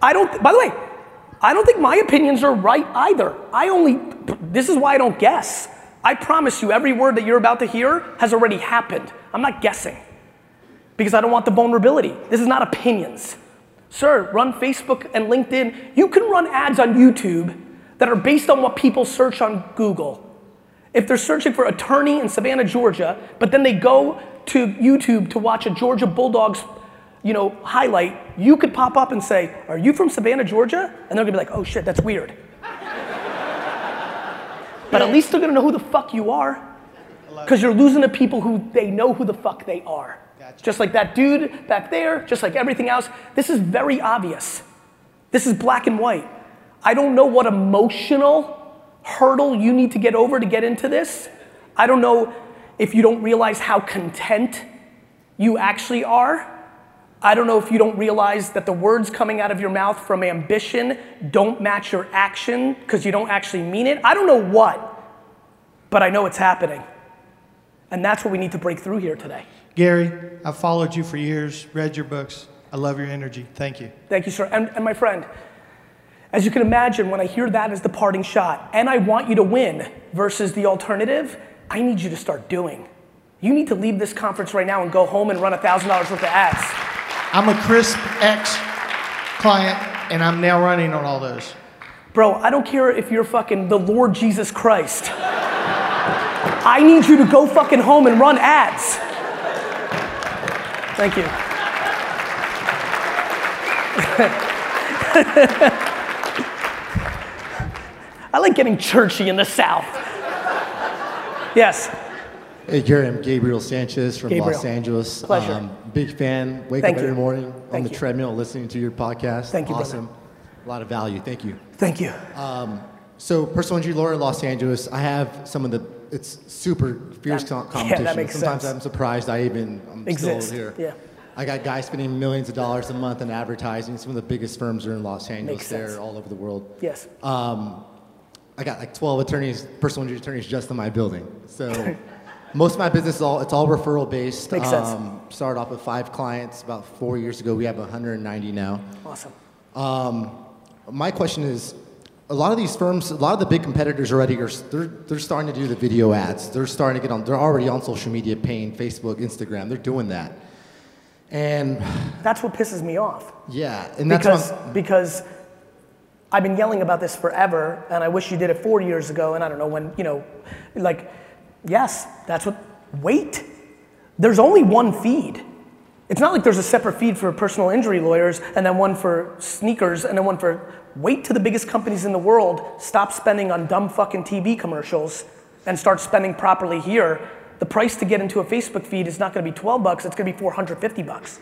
I don't, by the way, I don't think my opinions are right either. I only, this is why I don't guess. I promise you, every word that you're about to hear has already happened. I'm not guessing because I don't want the vulnerability. This is not opinions. Sir, run Facebook and LinkedIn. You can run ads on YouTube that are based on what people search on Google. If they're searching for attorney in Savannah, Georgia, but then they go to YouTube to watch a Georgia Bulldogs, you know, highlight, you could pop up and say, "Are you from Savannah, Georgia?" And they're gonna be like, "Oh shit, that's weird." but at least they're gonna know who the fuck you are, because you're losing to people who they know who the fuck they are. Just like that dude back there, just like everything else. This is very obvious. This is black and white. I don't know what emotional hurdle you need to get over to get into this. I don't know if you don't realize how content you actually are I don't know if you don't realize that the words coming out of your mouth from ambition don't match your action because you don't actually mean it. I don't know what, but I know it's happening. And that's what we need to break through here today. Gary, I've followed you for years, read your books. I love your energy. Thank you. Thank you, sir. And, and my friend, as you can imagine, when I hear that as the parting shot, and I want you to win versus the alternative, I need you to start doing. You need to leave this conference right now and go home and run $1,000 worth of ads. I'm a Crisp X client, and I'm now running on all those. Bro, I don't care if you're fucking the Lord Jesus Christ. I need you to go fucking home and run ads. Thank you. I like getting churchy in the South. Yes. Hey, Gary, I'm Gabriel Sanchez from Gabriel. Los Angeles. Pleasure. Um, big fan. Wake Thank up you. every morning on Thank the you. treadmill listening to your podcast. Thank you, brother. Awesome. A lot of value. Thank you. Thank you. So, personal injury lawyer in Los Angeles, I have some of the, it's super fierce That- com- yeah, that competition. makes Sometimes sense. I'm surprised I even, I'm Exist, still here. yeah. I got guys spending millions of dollars a month in advertising. Some of the biggest firms are in Los Angeles. They're all over the world. Yes. Um, I got like 12 attorneys, personal injury attorneys just in my building. So most of my business is all, it's all referral based. Makes sense. Started off with five clients about four years ago. We have 190 now. Awesome. Um, my question is, a lot of these firms, a lot of the big competitors already are, they're, they're starting to do the video ads. They're starting to get on, they're already on social media paying Facebook, Instagram. They're doing that. And That's what pisses me off. yeah, and that's because, because I've been yelling about this forever, and I wish you did it four years ago, and I don't know when, you know, like, yes, that's what, wait. There's only one feed. It's not like there's a separate feed for personal injury lawyers, and then one for sneakers, and then one for, wait till the biggest companies in the world stop spending on dumb fucking TV commercials and start spending properly here. The price to get into a Facebook feed is not gonna be 12 bucks, it's gonna be 450 bucks.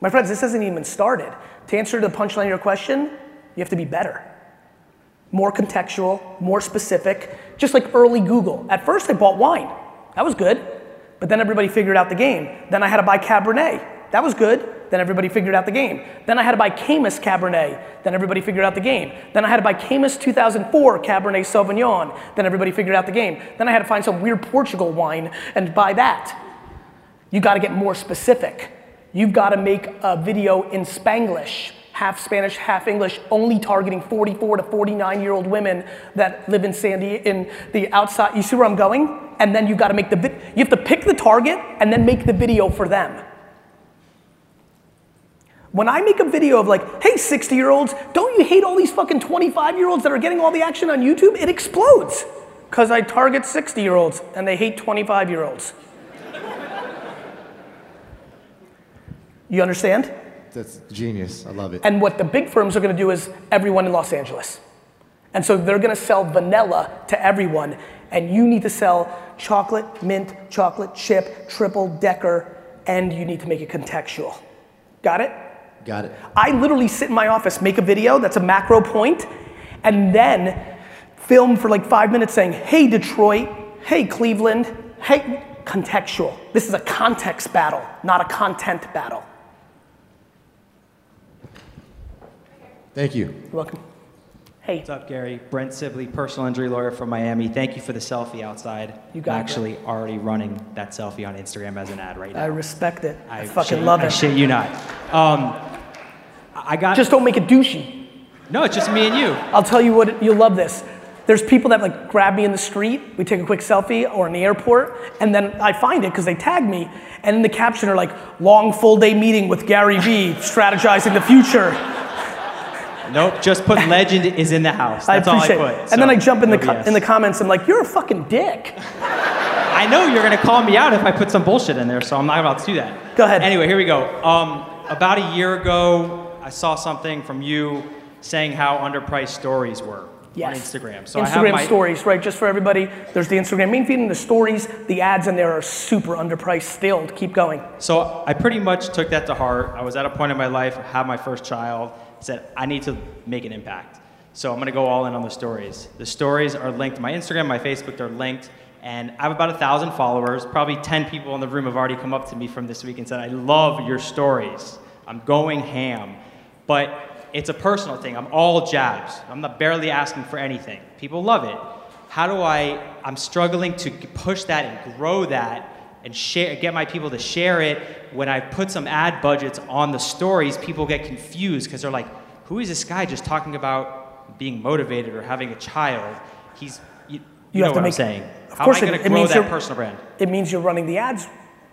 My friends, this hasn't even started. To answer the punchline of your question, you have to be better. More contextual, more specific, just like early Google. At first, I bought wine. That was good. But then everybody figured out the game. Then I had to buy Cabernet. That was good. Then everybody figured out the game. Then I had to buy Caymus Cabernet. Then everybody figured out the game. Then I had to buy Caymus 2004 Cabernet Sauvignon. Then everybody figured out the game. Then I had to find some weird Portugal wine and buy that. You got to get more specific. You've got to make a video in Spanglish, half Spanish, half English, only targeting 44 to 49 year old women that live in Sandy in the outside. You see where I'm going? And then you got to make the you have to pick the target and then make the video for them. When I make a video of like, hey, 60 year olds, don't you hate all these fucking 25 year olds that are getting all the action on YouTube? It explodes because I target 60 year olds and they hate 25 year olds. You understand? That's genius. I love it. And what the big firms are going to do is everyone in Los Angeles. And so they're going to sell vanilla to everyone. And you need to sell chocolate, mint, chocolate chip, triple decker, and you need to make it contextual. Got it? Got it. I literally sit in my office, make a video that's a macro point, and then film for like five minutes saying, hey, Detroit, hey, Cleveland, hey, contextual. This is a context battle, not a content battle. Thank you. You're welcome. Hey. What's up, Gary? Brent Sibley, personal injury lawyer from Miami. Thank you for the selfie outside. You got I'm actually already running that selfie on Instagram as an ad right now. I respect it. I, I fucking shit- love I it. shit you not. Um, I got. Just don't make it douchey. No, it's just me and you. I'll tell you what, you'll love this. There's people that like grab me in the street, we take a quick selfie, or in the airport, and then I find it because they tag me, and in the caption are like, long full day meeting with Gary Vee, strategizing the future. Nope, just put legend is in the house. That's I appreciate all I put. and then I jump in the, co- in the comments, I'm like, you're a fucking dick. I know you're gonna call me out if I put some bullshit in there, so I'm not about to do that. Go ahead. Anyway, here we go. Um, about a year ago, I saw something from you saying how underpriced stories were Yes. on Instagram. So I Instagram have my, stories, right? Just for everybody, there's the Instagram main feed and the stories. The ads in there are super underpriced still. Keep going. So I pretty much took that to heart. I was at a point in my life, had my first child, said I need to make an impact. So I'm gonna go all in on the stories. The stories are linked. My Instagram, my Facebook, they're linked, And I have about a thousand followers. Probably 10 people in the room have already come up to me from this week and said, I love your stories. I'm going ham. But it's a personal thing. I'm all jabs. I'm not barely asking for anything. People love it. How do I, I'm struggling to push that and grow that and share, get my people to share it. When I put some ad budgets on the stories, people get confused because they're like, who is this guy just talking about being motivated or having a child? He's, you, you, know have to what make- I'm saying. Of How course am I it- going to grow means that personal brand? It means you're running the ads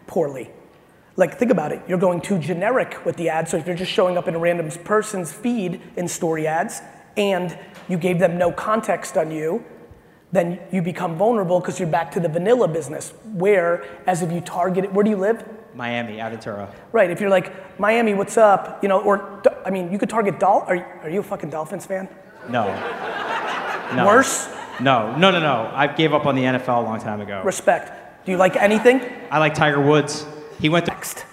poorly. Like, think about it. You're going too generic with the ads. So if you're just showing up in a random person's feed in story ads and you gave them no context on you, then you become vulnerable because you're back to the vanilla business. Where, as if you target it, where do you live? Miami, Aventura. Right. If you're like, Miami, what's up? You know, or, I mean, you could target Dol. Are, you- are you a fucking Dolphins fan? No. no. Worse? No, no, no, no. I gave up on the NFL a long time ago. Respect. Do you like anything? I like Tiger Woods. He went to. Next.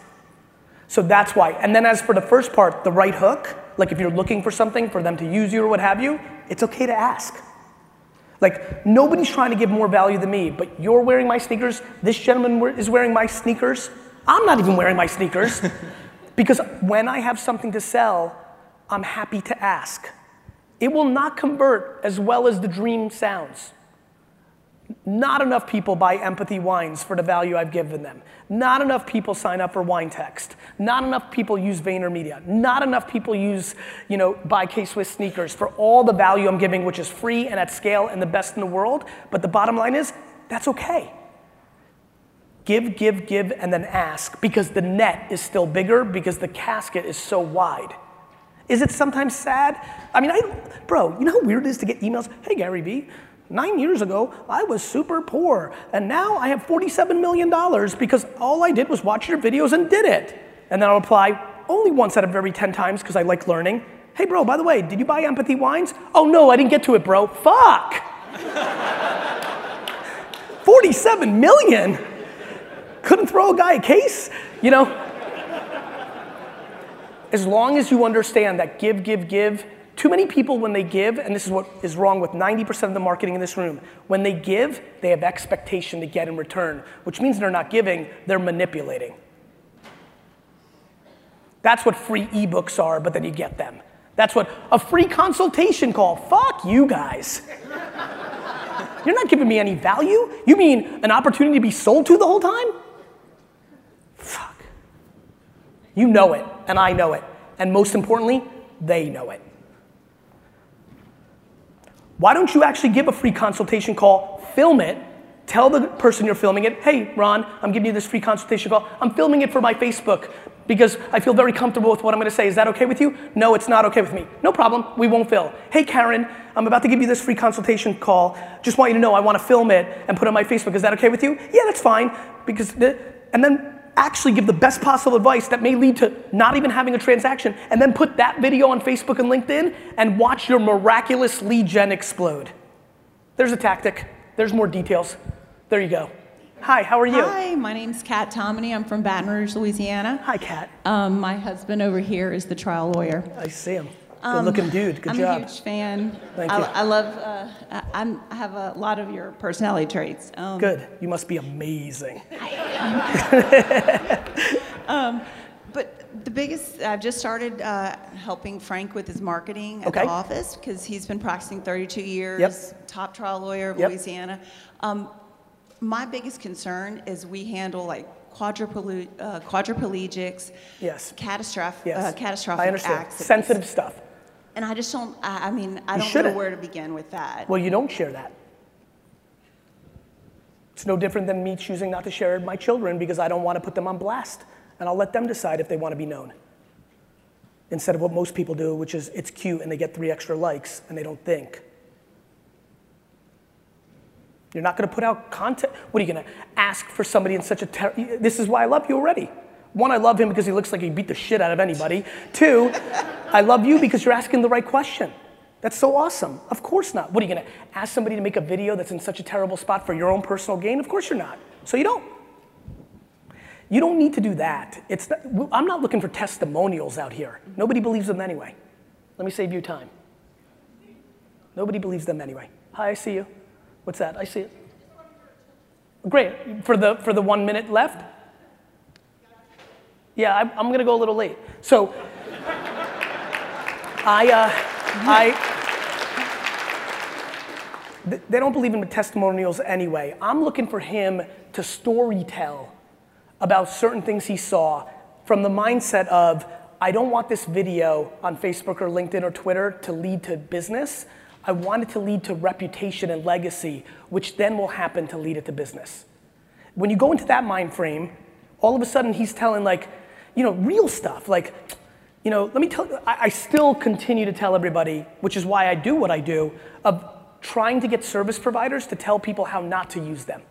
So that's why. And then as for the first part, the right hook, like if you're looking for something for them to use you or what have you, it's okay to ask. Like nobody's trying to give more value than me, but you're wearing my sneakers. This gentleman is wearing my sneakers. I'm not even wearing my sneakers because when I have something to sell, I'm happy to ask. It will not convert as well as the dream sounds. Not enough people buy empathy wines for the value I've given them. Not enough people sign up for wine text. Not enough people use VaynerMedia. Not enough people use, you know, buy K-Swiss sneakers for all the value I'm giving, which is free and at scale and the best in the world. But the bottom line is, that's okay. Give, give, give, and then ask because the net is still bigger because the casket is so wide. Is it sometimes sad? I mean, I, bro, you know how weird it is to get emails? Hey, Gary Vee, nine years ago, I was super poor, and now I have $47 million because all I did was watch your videos and did it. And then I'll reply, only once out of every 10 times because I like learning. Hey, bro, by the way, did you buy Empathy Wines? Oh, no, I didn't get to it, bro. Fuck! 47 million? Couldn't throw a guy a case? You know? as long as you understand that give, give, give, too many people when they give, and this is what is wrong with 90% of the marketing in this room, when they give, they have expectation to get in return, which means they're not giving, they're manipulating. That's what free ebooks are, but then you get them. That's what a free consultation call. Fuck you guys. You're not giving me any value? You mean an opportunity to be sold to the whole time? Fuck. You know it, and I know it. And most importantly, they know it. Why don't you actually give a free consultation call, film it, tell the person you're filming it, hey, Ron, I'm giving you this free consultation call. I'm filming it for my Facebook because I feel very comfortable with what I'm gonna say. Is that okay with you? No, it's not okay with me. No problem, we won't film. Hey, Karen, I'm about to give you this free consultation call. Just want you to know I wanna film it and put it on my Facebook. Is that okay with you? Yeah, that's fine. Because, and then actually give the best possible advice that may lead to not even having a transaction, and then put that video on Facebook and LinkedIn and watch your miraculous lead gen explode. There's a tactic. There's more details. There you go. Hi, how are you? Hi, my name's Kat Tomeny. I'm from Baton Rouge, Louisiana. Hi, Kat. Um, my husband over here is the trial lawyer. I see him. Good Um, looking dude. Good I'm job. a huge fan. Thank I, you. I love. Uh, I, I'm, I have a lot of your personality traits. Um, Good. You must be amazing. Um, but the biggest, I've just started uh, helping Frank with his marketing at Okay. the office because he's been practicing 32 years, Yep. top trial lawyer of Yep. Louisiana. Um, my biggest concern is we handle like quadriplegic, uh, quadriplegics, Yes. catastrophic, Yes. uh, catastrophic I understand. accidents. Sensitive stuff. And I just don't, I, I mean, I You don't know where to begin with that. Well, you don't share that. It's no different than me choosing not to share my children because I don't want to put them on blast. And I'll let them decide if they want to be known. Instead of what most people do, which is it's cute and they get three extra likes and they don't think. You're not going to put out content. What are you going to ask for somebody in such a ter- This is why I love you already. One, I love him because he looks like he beat the shit out of anybody. Two, I love you because you're asking the right question. That's so awesome. Of course not. What are you to ask somebody to make a video that's in such a terrible spot for your own personal gain? Of course you're not. So you don't. You don't need to do that. It's not, I'm not looking for testimonials out here. Nobody believes them anyway. Let me save you time. Nobody believes them anyway. Hi, I see you. What's that? I see it. Great. For the for the one minute left. Yeah, I'm, I'm gonna go a little late. So I uh, I. They don't believe in testimonials anyway. I'm looking for him to story tell about certain things he saw from the mindset of I don't want this video on Facebook or LinkedIn or Twitter to lead to business. I want it to lead to reputation and legacy, which then will happen to lead it to business. When you go into that mind frame, all of a sudden he's telling like, you know, real stuff. Like, you know, let me tell I, I still continue to tell everybody, which is why I do what I do, of trying to get service providers to tell people how not to use them.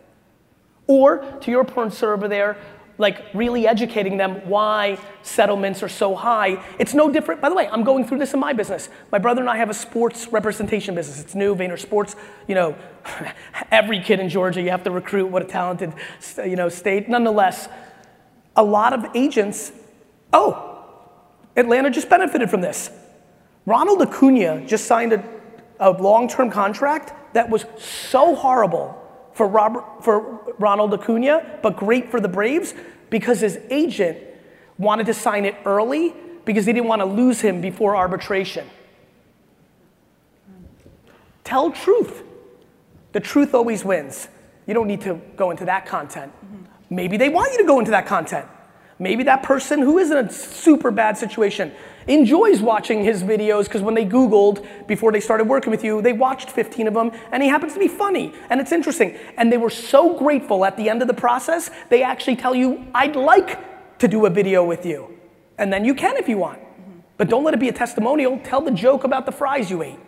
Or to your point, sir, over there, like really educating them why settlements are so high. It's no different. By the way, I'm going through this in my business. My brother and I have a sports representation business. It's new, Vayner Sports. You know, every kid in Georgia, you have to recruit. What a talented, you know, state. Nonetheless, a lot of agents. Oh, Atlanta just benefited from this. Ronald Acuna just signed a, a long-term contract that was so horrible for, Robert, for Ronald Acuna, but great for the Braves because his agent wanted to sign it early because they didn't want to lose him before arbitration. Tell truth. The truth always wins. You don't need to go into that content. Maybe they want you to go into that content. Maybe that person who is in a super bad situation enjoys watching his videos because when they Googled before they started working with you, they watched 15 of them and he happens to be funny and it's interesting. And they were so grateful at the end of the process, they actually tell you, I'd like to do a video with you. And then you can if you want. But don't let it be a testimonial. Tell the joke about the fries you ate.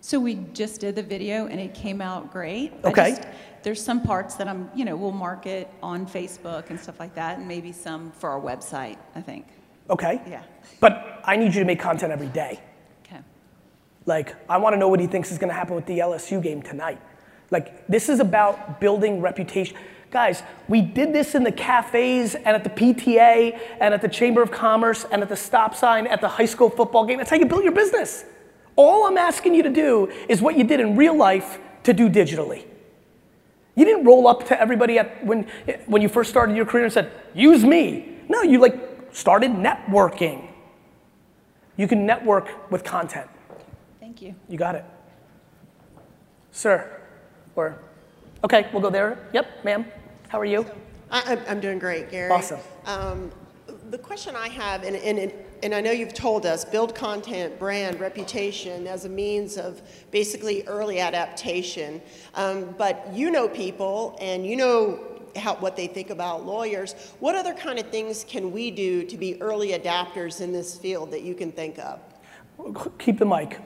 So we just did the video and it came out great. Okay. just- there's some parts that I'm, you know, we'll market on Facebook and stuff like that, and maybe some for our website, I think. Okay? Yeah. But I need you to make content every day. Okay. Like, I want to know what he thinks is going to happen with the LSU game tonight. Like, this is about building reputation. Guys, we did this in the cafes and at the PTA and at the Chamber of Commerce and at the stop sign at the high school football game. That's how you build your business. All I'm asking you to do is what you did in real life to do digitally. You didn't roll up to everybody at, when, when you first started your career and said, use me. No, you like started networking. You can network with content. Thank you. You got it. Sir, or, okay, we'll go there. Yep, ma'am. How are you? I, I'm- I'm doing great, Gary. Awesome. Um, the question I have, and, and, and I know you've told us, build content, brand, reputation as a means of basically early adaptation. Um, but you know people, and you know how, what they think about lawyers. What other kind of things can we do to be early adapters in this field that you can think of? Keep the mic.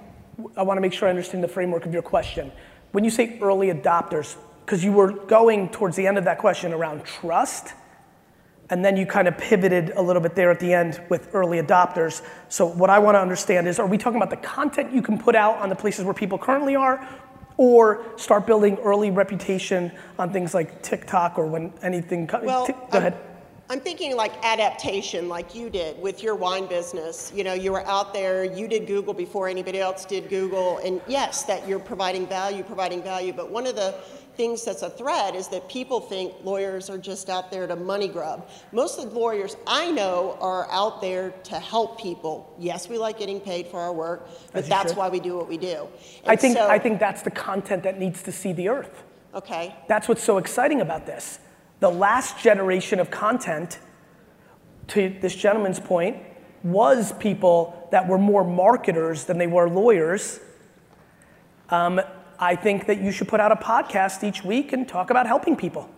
I want to make sure I understand the framework of your question. When you say early adopters, because you were going towards the end of that question around trust, and then you kind of pivoted a little bit there at the end with early adopters. So, what I want to understand is are we talking about the content you can put out on the places where people currently are, or start building early reputation on things like TikTok or when anything comes? Well, go I'm- ahead. I'm thinking like adaptation, like you did with your wine business. You know, you were out there, you did Google before anybody else did Google, and yes, that you're providing value, providing value. But one of the things that's a threat is that people think lawyers are just out there to money grub. Most of the lawyers I know are out there to help people. Yes, we like getting paid for our work, but As that's why we do what we do. I think, so- I think that's the content that needs to see the earth. Okay. That's what's so exciting about this. The last generation of content, to this gentleman's point, was people that were more marketers than they were lawyers. Um, I think that you should put out a podcast each week and talk about helping people.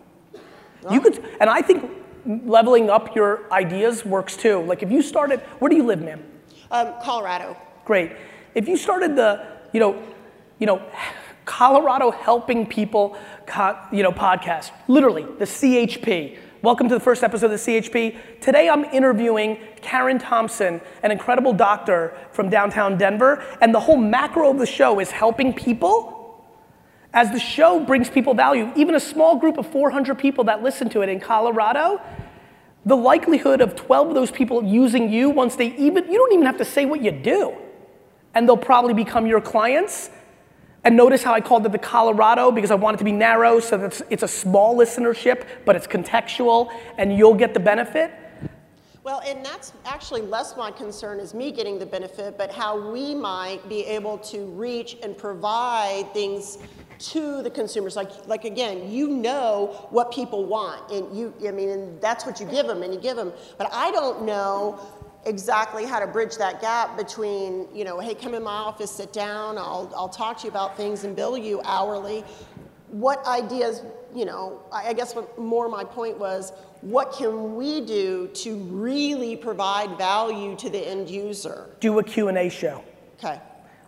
You could, and I think leveling up your ideas works too. Like if you started, where do you live, ma'am? Um, Colorado. Great. If you started the, you know, you know, Colorado helping people, you know, podcast, literally the CHP. Welcome to the first episode of the CHP. Today I'm interviewing Karen Thompson, an incredible doctor from downtown Denver, and the whole macro of the show is helping people. As the show brings people value, even a small group of 400 people that listen to it in Colorado, the likelihood of 12 of those people using you once they even, you don't even have to say what you do. And they'll probably become your clients. And notice how I called it the Colorado because I want it to be narrow so that it's, it's a small listenership, but it's contextual and you'll get the benefit. Well, and that's actually less my concern is me getting the benefit, but how we might be able to reach and provide things to the consumers. Like, like again, you know what people want, and you, I mean, and that's what you give them, and you give them. But I don't know exactly how to bridge that gap between, you know, hey, come in my office, sit down, I'll, I'll talk to you about things and bill you hourly. What ideas, you know, I I guess what more my point was, what can we do to really provide value to the end user? Do a Q&A show. Okay.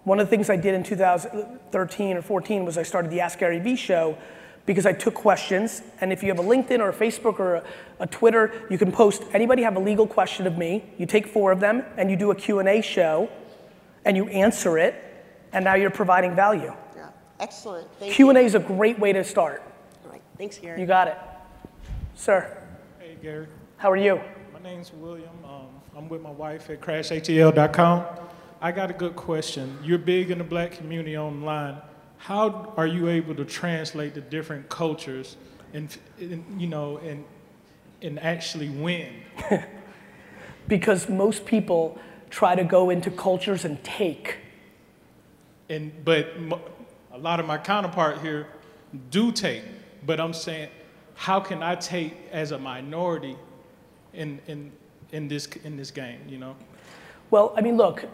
One of the things I did in 2013 or 14 was I started the Ask Gary Vee show because I took questions. And if you have a LinkedIn or a Facebook or a, a, Twitter, you can post, anybody have a legal question of me, you take four of them and you do a Q&A show and you answer it and now you're providing value. Yeah, excellent. Thank Q&A you. is a great way to start. All right, thanks, Gary. You got it. Sir. Gary. How are you? My name's William. Um, I'm with my wife at crashatl.com. I got a good question. You're big in the black community online. How are you able to translate the different cultures and, and you know, and, and actually win? because most people try to go into cultures and take. And, but a lot of my counterpart here do take, but I'm saying, how can I take as a minority in, in, in, this, in this game, you know? Well, I mean, look,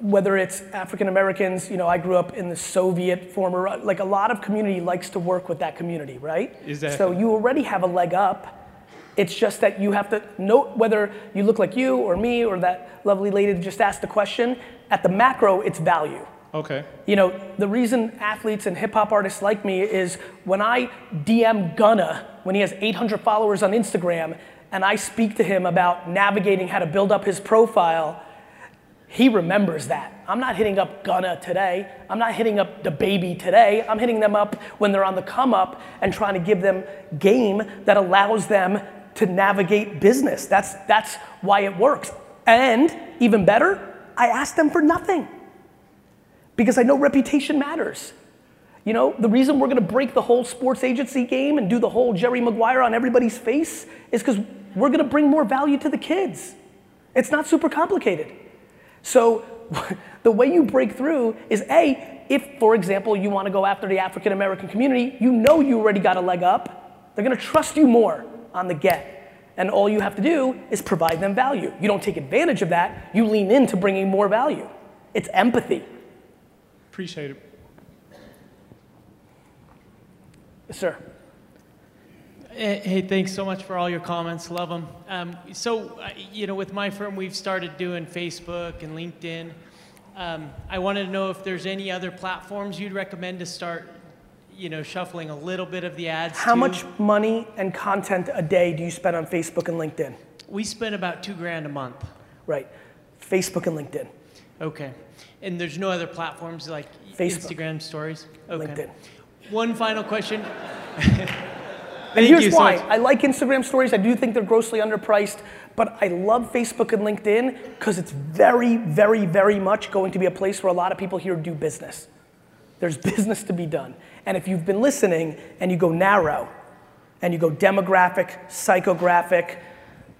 whether it's African Americans, you know, I grew up in the Soviet former, like a lot of community likes to work with that community, right? Exactly. So you already have a leg up. It's just that you have to note whether you look like you or me or that lovely lady that just asked the question. At the macro, it's value. Okay. You know, the reason athletes and hip hop artists like me is when I DM Gunna, when he has 800 followers on Instagram, and I speak to him about navigating how to build up his profile, he remembers that. I'm not hitting up Gunna today. I'm not hitting up DaBaby today. I'm hitting them up when they're on the come up and trying to give them game that allows them to navigate business. That's, that's why it works. And even better, I ask them for nothing because I know reputation matters. You know, the reason we're gonna break the whole sports agency game and do the whole Jerry Maguire on everybody's face is because we're gonna bring more value to the kids. It's not super complicated. So the way you break through is A, if, for example, you wanna go after the African American community, you know you already got a leg up, they're gonna trust you more on the get. And all you have to do is provide them value. You don't take advantage of that, you lean into bringing more value. It's empathy. Appreciate it. Yes, sir. Hey, thanks so much for all your comments. Love them. Um, so, uh, you know, with my firm, we've started doing Facebook and LinkedIn. Um, I wanted to know if there's any other platforms you'd recommend to start, you know, shuffling a little bit of the ads. How to. much money and content a day do you spend on Facebook and LinkedIn? We spend about two grand a month. Right. Facebook and LinkedIn. Okay. And there's no other platforms like Facebook. Instagram stories? Okay. LinkedIn. One final question. And here's so why. much. I like Instagram stories. I do think they're grossly underpriced, but I love Facebook and LinkedIn because it's very, very, very much going to be a place where a lot of people here do business. There's business to be done. And if you've been listening and you go narrow and you go demographic, psychographic,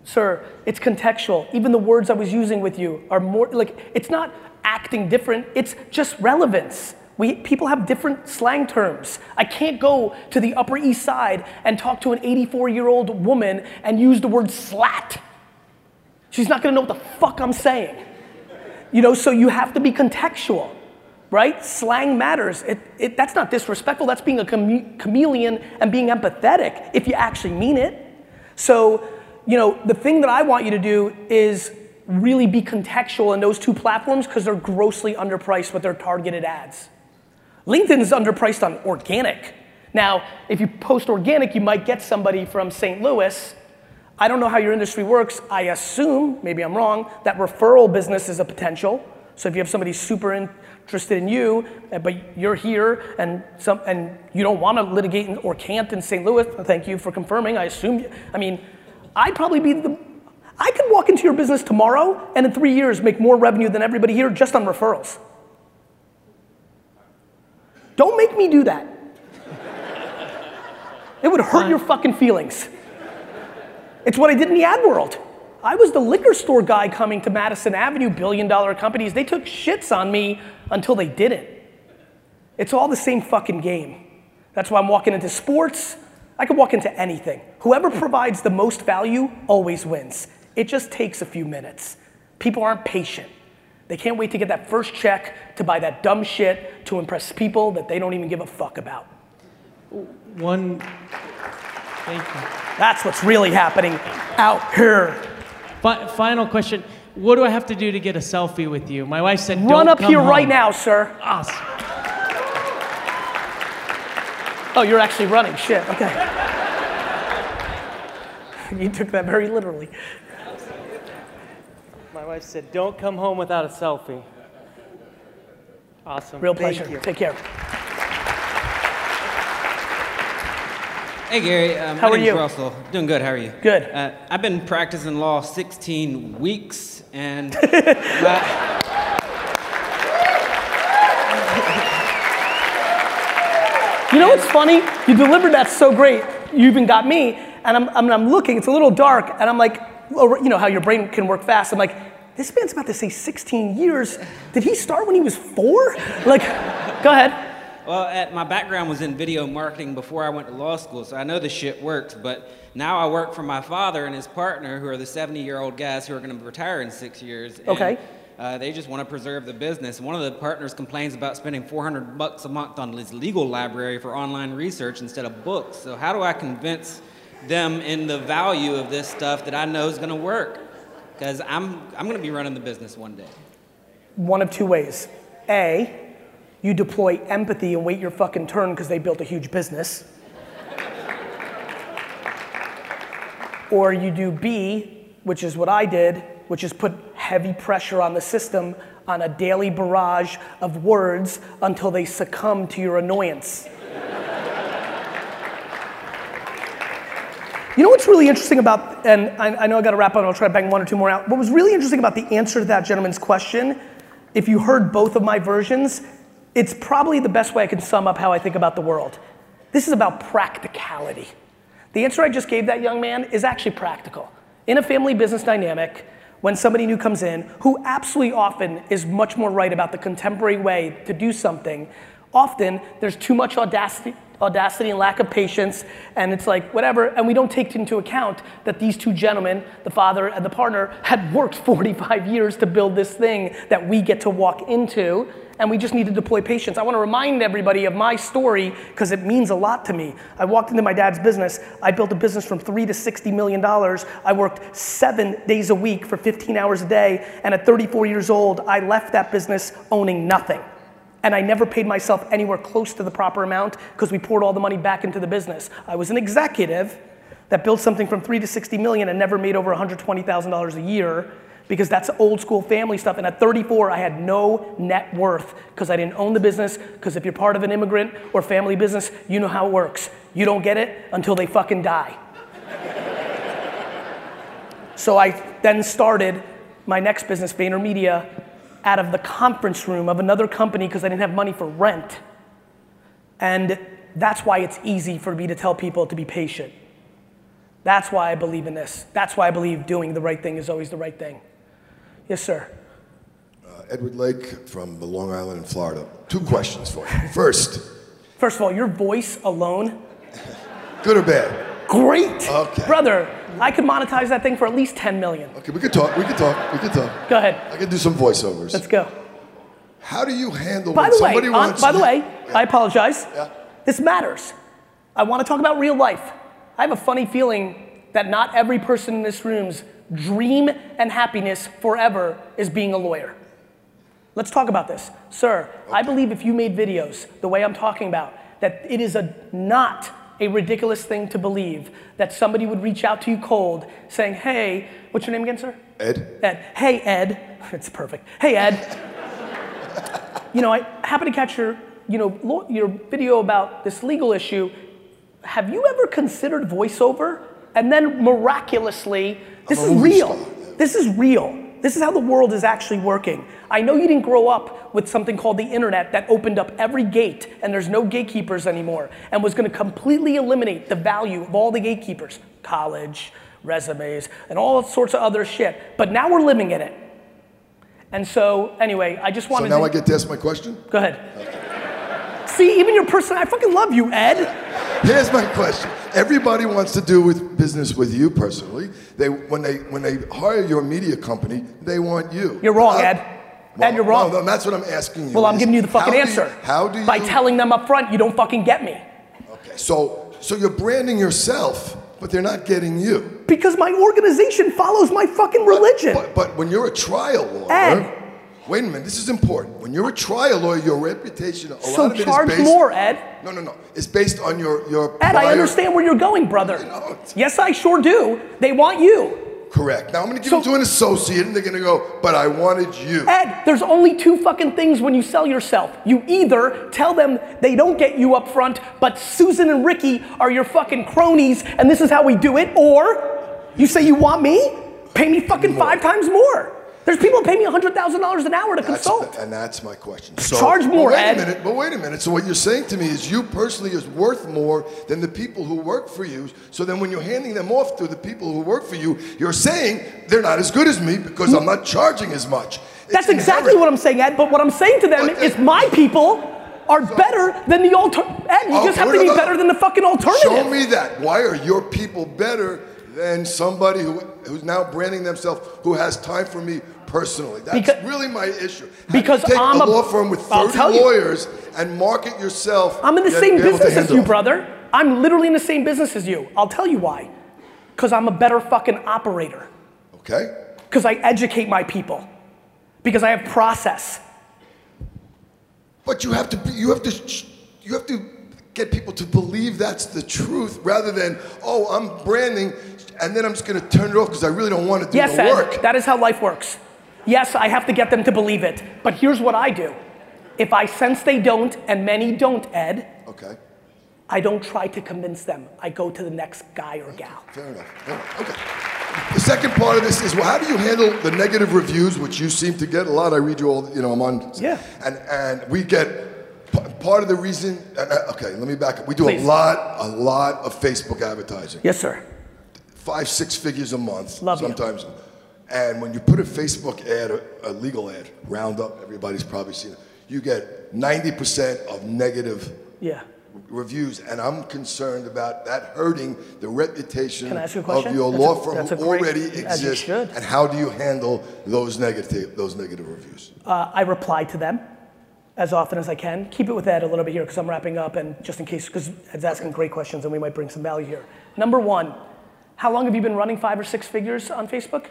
sir, it's contextual. Even the words I was using with you are more like it's not acting different, it's just relevance. We, people have different slang terms. I can't go to the Upper East Side and talk to an 84 year old woman and use the word slatt. She's not gonna know what the fuck I'm saying. You know, so you have to be contextual, right? Slang matters. It, it, that's not disrespectful, that's being a chame- chameleon and being empathetic if you actually mean it. So, you know, the thing that I want you to do is really be contextual in those two platforms because they're grossly underpriced with their targeted ads. LinkedIn is underpriced on organic. Now, if you post organic, you might get somebody from St. Louis. I don't know how your industry works. I assume, maybe I'm wrong, that referral business is a potential. So if you have somebody super interested in you, uh, but you're here and some, and you don't want to litigate or can't in St. Louis, thank you for confirming. I assume. I mean, I'd probably be the. I could walk into your business tomorrow and in three years make more revenue than everybody here just on referrals. Don't make me do that. It would hurt your fucking feelings. It's what I did in the ad world. I was the liquor store guy coming to Madison Avenue, billion dollar companies. They took shits on me until they didn't. It's all the same fucking game. That's why I'm walking into sports. I could walk into anything. Whoever provides the most value always wins. It just takes a few minutes. People aren't patient. They can't wait to get that first check to buy that dumb shit to impress people that they don't even give a fuck about. One. Thank you. That's what's really happening out here. Fi- final question. What do I have to do to get a selfie with you? My wife said, Run "Don't up here right now, sir. Awesome. Oh, you're actually running. Shit. Okay. you took that very literally. My wife said, "Don't come home without a selfie." Awesome. Real Thank pleasure. you. Take care. Hey Gary, um, How my are you? Russell. Doing good. How are you? Good. Uh, I've been practicing law 16 weeks, and my, You know what's funny? You delivered that so great. You even got me, and I'm, I'm, I'm looking. It's a little dark, and I'm like, you know how your brain can work fast. I'm like, this man's about to say 16 years. Did he start when he was four? Like, go ahead. well, at, my background was in video marketing before I went to law school, so I know this shit works. But now I work for my father and his partner, who are the 70-year-old guys who are going to retire in six years. and, Okay. Uh, they just want to preserve the business. One of the partners complains about spending 400 bucks a month on his legal library for online research instead of books. So how do I convince them in the value of this stuff that I know is going to work? Because I'm I'm going to be running the business one day. One of two ways. A, you deploy empathy and wait your fucking turn because they built a huge business. or you do B, which is what I did, which is put heavy pressure on the system on a daily barrage of words until they succumb to your annoyance. You know what's really interesting about, and I, I know I got to wrap up, and I'll try to bang one or two more out. What was really interesting about the answer to that gentleman's question, if you heard both of my versions, it's probably the best way I can sum up how I think about the world. This is about practicality. The answer I just gave that young man is actually practical. In a family business dynamic, when somebody new comes in, who absolutely often is much more right about the contemporary way to do something, often there's too much audacity, audacity and lack of patience, and it's like whatever, and we don't take into account that these two gentlemen, the father and the partner, had worked 45 years to build this thing that we get to walk into, and we just need to deploy patience. I want to remind everybody of my story because it means a lot to me. I walked into my dad's business. I built a business from three to 60 million dollars. I worked seven days a week for 15 hours a day, and at 34 years old, I left that business owning nothing. And I never paid myself anywhere close to the proper amount because we poured all the money back into the business. I was an executive that built something from three to 60 million and never made over $120,000 a year because that's old school family stuff. And at 34, I had no net worth because I didn't own the business. Because if you're part of an immigrant or family business, you know how it works. You don't get it until they fucking die. so I then started my next business, VaynerMedia, out of the conference room of another company because I didn't have money for rent. And that's why it's easy for me to tell people to be patient. That's why I believe in this. That's why I believe doing the right thing is always the right thing. Yes, sir. Uh, Edward Lake from Long Island in Florida. Two questions for you. First, First of all, your voice alone, good or bad? Great. Okay. Brother, I could monetize that thing for at least 10 million. Okay, we could talk. We could talk. We could talk. Go ahead. I can do some voiceovers. Let's go. How do you handle By when the way, on- by the you- way, I apologize. This matters. I want to talk about real life. I have a funny feeling that not every person in this room's dream and happiness forever is being a lawyer. Let's talk about this. Sir, I believe if you made videos the way I'm talking about, that it is a not a ridiculous thing to believe that somebody would reach out to you cold saying, "Hey, what's your name again, sir?" Ed. Ed. Hey, Ed. It's perfect. Hey, Ed. you know, I happened to catch your, you know, your video about this legal issue. Have you ever considered voiceover? And then miraculously, this is real. This is real. This is how the world is actually working. I know you didn't grow up with something called the internet that opened up every gate and there's no gatekeepers anymore and was going to completely eliminate the value of all the gatekeepers college, resumes, and all sorts of other shit. But now we're living in it. And so, anyway, I just wanted. So wanted now to. I get to ask my question? Go ahead. See, even your person, I fucking love you, Ed. Here's my question. Everybody wants to do with business with you personally. They when they when they hire your media company, they want you. You're wrong, Ed. Ed, you're wrong. No, no, that's what I'm asking you. Well, I'm giving you the fucking how do you- answer. how do you? By telling them up front, you don't fucking get me. Okay, so so you're branding yourself, but they're not getting you. Because my organization follows my fucking religion. But, but when you're a trial lawyer, Ed. Wait a minute, this is important. When you're a trial lawyer, your reputation, a So lot of it is charge based. more, Ed. No, no, no. It's based on your your. Ed, I understand where you're going, brother. Yes, I sure do. They want you. Correct. Now I'm going to give it to an associate, and they're going to go, but I wanted you. Ed, there's only two fucking things when you sell yourself. You either tell them they don't get you up front, but Susan and Ricky are your fucking cronies, and this is how we do it, or you say you want me, pay me fucking five times more. There's people who pay me $100,000 an hour to That's- consult. and that's my question. Charge more, but wait Ed. a minute. But wait a minute. So what you're saying to me is you personally is worth more than the people who work for you. So then when you're handing them off to the people who work for you, you're saying they're not as good as me because I'm not charging as much. That's exactly what I'm saying, Ed. But what I'm saying to them is my people are better than the alternative. Ed, you Oh, just have to be no. better than the fucking alternative. Show me that. Why are your people better than somebody who, who's now branding themselves who has time for me personally? That's Because- really my issue. How because take I'm a a- law firm with 30 tell you. lawyers and market yourself. I'm in the same be able to business as you, brother. I'm literally in the same business as you. I'll tell you why. Because I'm a better fucking operator. Okay. Because I educate my people. Because I have process. But you have to be, you have to you have to get people to believe that's the truth rather than oh I'm branding and then I'm just going to turn it off because I really don't want to do yes, the Ed, work. that is how life works. Yes, I have to get them to believe it. But here's what I do. If I sense they don't, and many don't, Ed, Okay. I don't try to convince them. I go to the next guy or gal. Fair enough. Fair enough. Okay. The second part of this is well, how do you handle the negative reviews, which you seem to get a lot? I read you all, you know, I'm on. Yeah. And and we get part of the reason. Uh, uh, okay, let me back up. We do Please. a lot, a lot of Facebook advertising. Yes, sir. Five, six figures a month. Love you. And when you put a Facebook ad, a, a legal ad, Roundup, everybody's probably seen it. You get 90% of negative Yeah. reviews, and I'm concerned about that hurting the reputation Can I ask you of your That's law a- firm who great- already exists. And how do you handle those negative those negative reviews? Uh, I reply to them as often as I can. Keep it with Ed a little bit here because I'm wrapping up and just in case, because Ed's asking great questions and we might bring some value here. Number one, how long have you been running five or six figures on Facebook?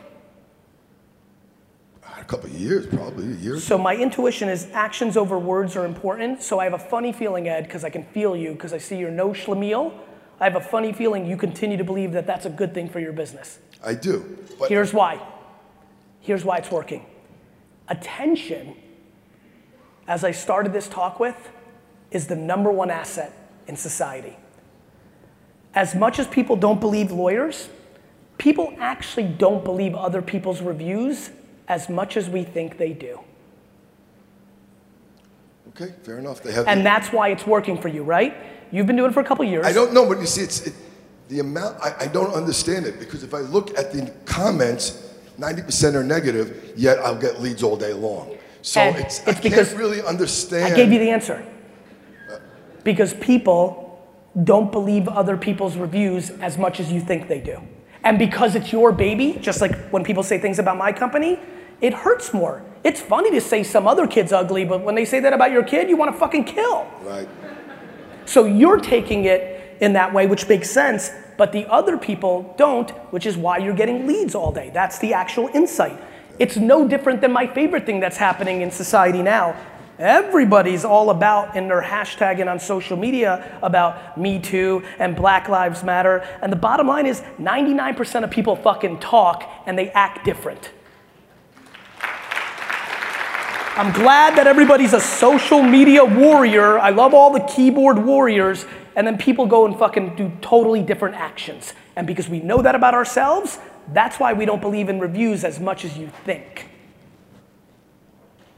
Couple of years, probably a year. So my intuition is actions over words are important. So I have a funny feeling, Ed, because I can feel you, because I see you're no schlemiel. I have a funny feeling you continue to believe that that's a good thing for your business. I do. But Here's why. Here's why it's working. Attention, as I started this talk with, is the number one asset in society. As much as people don't believe lawyers, people actually don't believe other people's reviews as much as we think they do. okay, fair enough. They have. And that's why it's working for you, right? You've been doing it for a couple years. I don't know, but you see, it's it, the amount. I, I don't understand it because if I look at the comments, 90% are negative, yet I'll get leads all day long. So And it's, I because can't really understand. I gave you the answer. Because people don't believe other people's reviews as much as you think they do. And because it's your baby, just like when people say things about my company, it hurts more. It's funny to say some other kid's ugly, but when they say that about your kid, you want to fucking kill. Right. So you're taking it in that way, which makes sense, but the other people don't, which is why you're getting leads all day. That's the actual insight. It's no different than my favorite thing that's happening in society now. Everybody's all about in their hashtagging on social media about Me Too and Black Lives Matter. And the bottom line is 99% of people fucking talk and they act different. I'm glad that everybody's a social media warrior. I love all the keyboard warriors. And then people go and fucking do totally different actions. And because we know that about ourselves, That's why we don't believe in reviews as much as you think.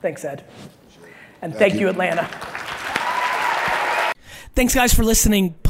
Thanks, Ed. And thank, you, Atlanta. Thanks, guys, for listening.